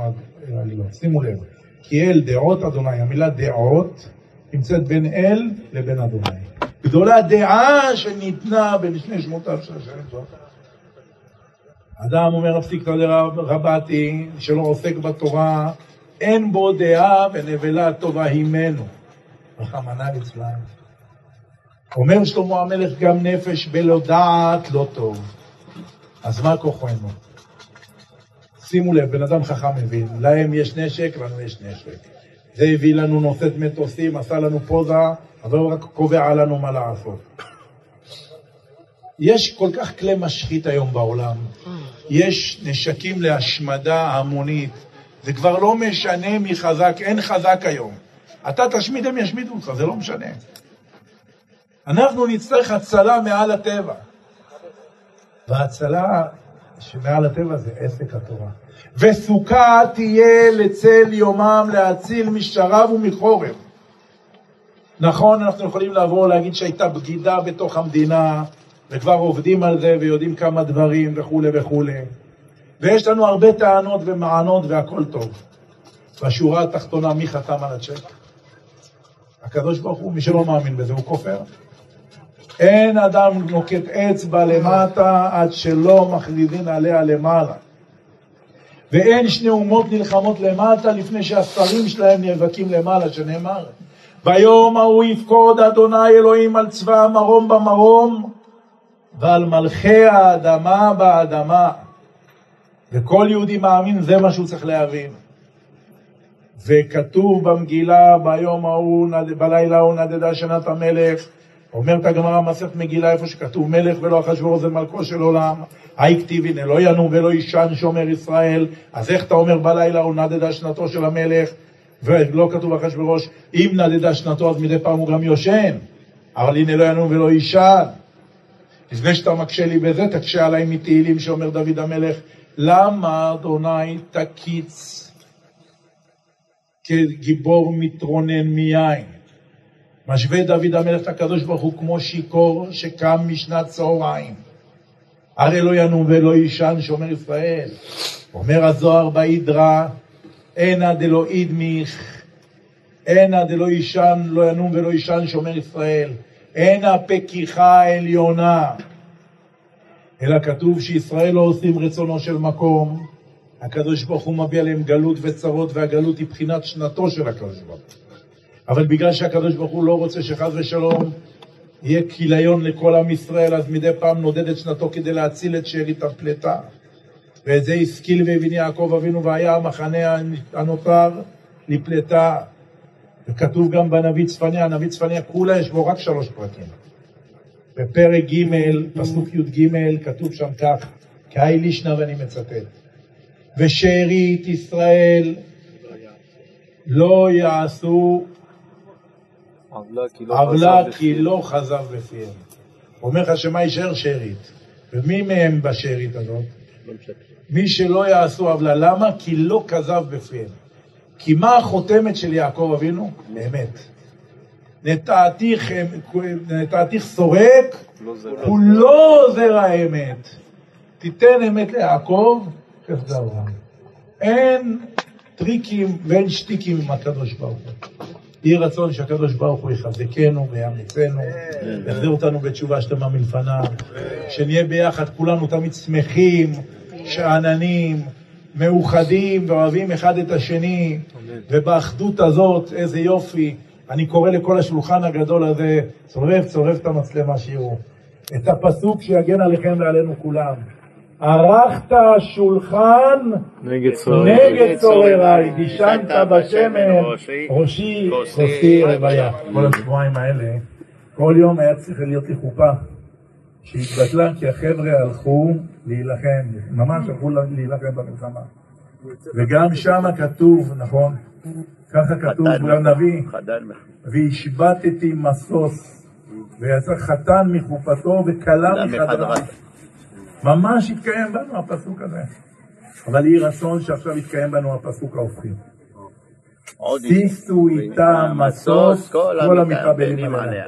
עלילות. שימו לב. כי אל דעות אדוני, המילה דעות נמצאת בין אל לבין אדוני. גדולה דעה שניתנה בין שני שמותיו של השם יתברך. אדם אומר הפסיקתא דרבתי, שלא עוסק בתורה, אין בו דעה ונבלה טובה הימנו. רחמנא ליצלן. אומר שלמה המלך גם נפש בלא דעת לא טוב. אז מה כוחנו? שימו לב, בן אדם חכם מבין, להם יש נשק, לנו יש נשק. זה הביא לנו נושאת מטוסים, עשה לנו פוזה, אבל הוא רק קובע לנו מה לעשות. יש כל כך כלי משחית היום בעולם, יש נשקים להשמדה המונית, זה כבר לא משנה מי חזק, אין חזק היום. אתה תשמיד, הם ישמידו אותך, זה לא משנה. אנחנו נצטרך הצלה מעל הטבע. וההצלה שמעל הטבע זה עסק התורה. וסוכה תהיה לצל יומם להציל משרב ומחורב. נכון, אנחנו יכולים לבוא להגיד שהייתה בגידה בתוך המדינה, וכבר עובדים על זה ויודעים כמה דברים וכולי וכולי. ויש לנו הרבה טענות ומענות והכל טוב. בשורה התחתונה, מי חתם על הצ'ק? הקדוש ברוך הוא, מי שלא מאמין בזה, הוא כופר. אין אדם נוקט אצבע למטה עד שלא מכריזין עליה למעלה. ואין שני אומות נלחמות למטה לפני שהשרים שלהם נאבקים למעלה, שנאמר ביום ההוא יפקוד אדוני אלוהים על צבא המרום במרום ועל מלכי האדמה באדמה. וכל יהודי מאמין, זה מה שהוא צריך להבין. וכתוב במגילה, ביום ההוא, בלילה ההוא נדדה שנת המלך, אומרת הגמרא מסכת מגילה איפה שכתוב מלך ולא אחשוורוש מלכו של עולם, היכתיבין לא ינום ולא יישן שומר ישראל, אז איך אתה אומר בלילה הוא נדדה שנתו של המלך ולא כתוב אחשוורוש, אם נדדה שנתו אז מדי פעם הוא גם יושן, אבל הנה לא ינום ולא יישן. לפני שאתה מקשה לי בזה, תקשה עליי מתהילים שאומר דוד המלך, למה אדוני תקיץ כגיבור מתרונן מיין? משווה דוד המלך את הקדוש ברוך הוא כמו שיכור שקם משנת צהריים. הרי לא ינום ולא יישן שומר ישראל. אומר הזוהר בהידרה, הנה דלא אידמיך, הנה דלא יישן, לא ינום ולא יישן שומר ישראל. אין הפקיחה העליונה, אלא כתוב שישראל לא עושים רצונו של מקום, הקדוש ברוך הוא מביא עליהם גלות וצרות, והגלות היא בחינת שנתו של הקדוש ברוך הוא. אבל בגלל שהקדוש ברוך הוא לא רוצה שחס ושלום יהיה כיליון לכל עם ישראל, אז מדי פעם נודד את שנתו כדי להציל את שארית הפלטה. ואת זה השכיל והבין יעקב אבינו, והיה המחנה הנותר לפלטה. וכתוב גם בנביא צפניה, הנביא צפניה כולה יש בו רק שלוש פרקים. בפרק ג', פסוק י"ג, כתוב שם כך, כהאי לישנא ואני מצטט: ושארית ישראל לא יעשו עוולה כי לא חזר בפיהם. אומר לך שמה יישאר שארית. ומי מהם בשארית הזאת? מי שלא יעשו עוולה. למה? כי לא כזב בפיהם. כי מה החותמת של יעקב אבינו? אמת. נטעתיך, סורק, הוא לא זרע האמת. תיתן אמת ליעקב, אברהם. אין טריקים ואין שטיקים עם הקדוש ברוך הוא. יהי רצון שהקדוש ברוך הוא יחזקנו ויאמצנו, יחזיר אותנו בתשובה שלמה מלפניו, שנהיה ביחד כולנו תמיד שמחים, שאננים, מאוחדים ואוהבים אחד את השני, ובאחדות הזאת, איזה יופי. אני קורא לכל השולחן הגדול הזה, צורף, צורף את המצלמה שיראו. את הפסוק שיגן עליכם ועלינו כולם. ערכת שולחן נגד צורריי, דישנת בשמן, ראשי. כוסי רוויה. כל השבועיים האלה, כל יום היה צריך להיות לי חופה שהתבטלה כי החבר'ה הלכו להילחם, ממש הלכו להילחם במלחמה. וגם שם כתוב, נכון, ככה כתוב בנביא, והשבתתי משוש, ויצא חתן מחופתו וכלה מחדרה. ממש התקיים בנו הפסוק הזה. אבל יהי רצון שעכשיו יתקיים בנו הפסוק ההופכי. שישו איתה משוש כל המתאבלים עליה.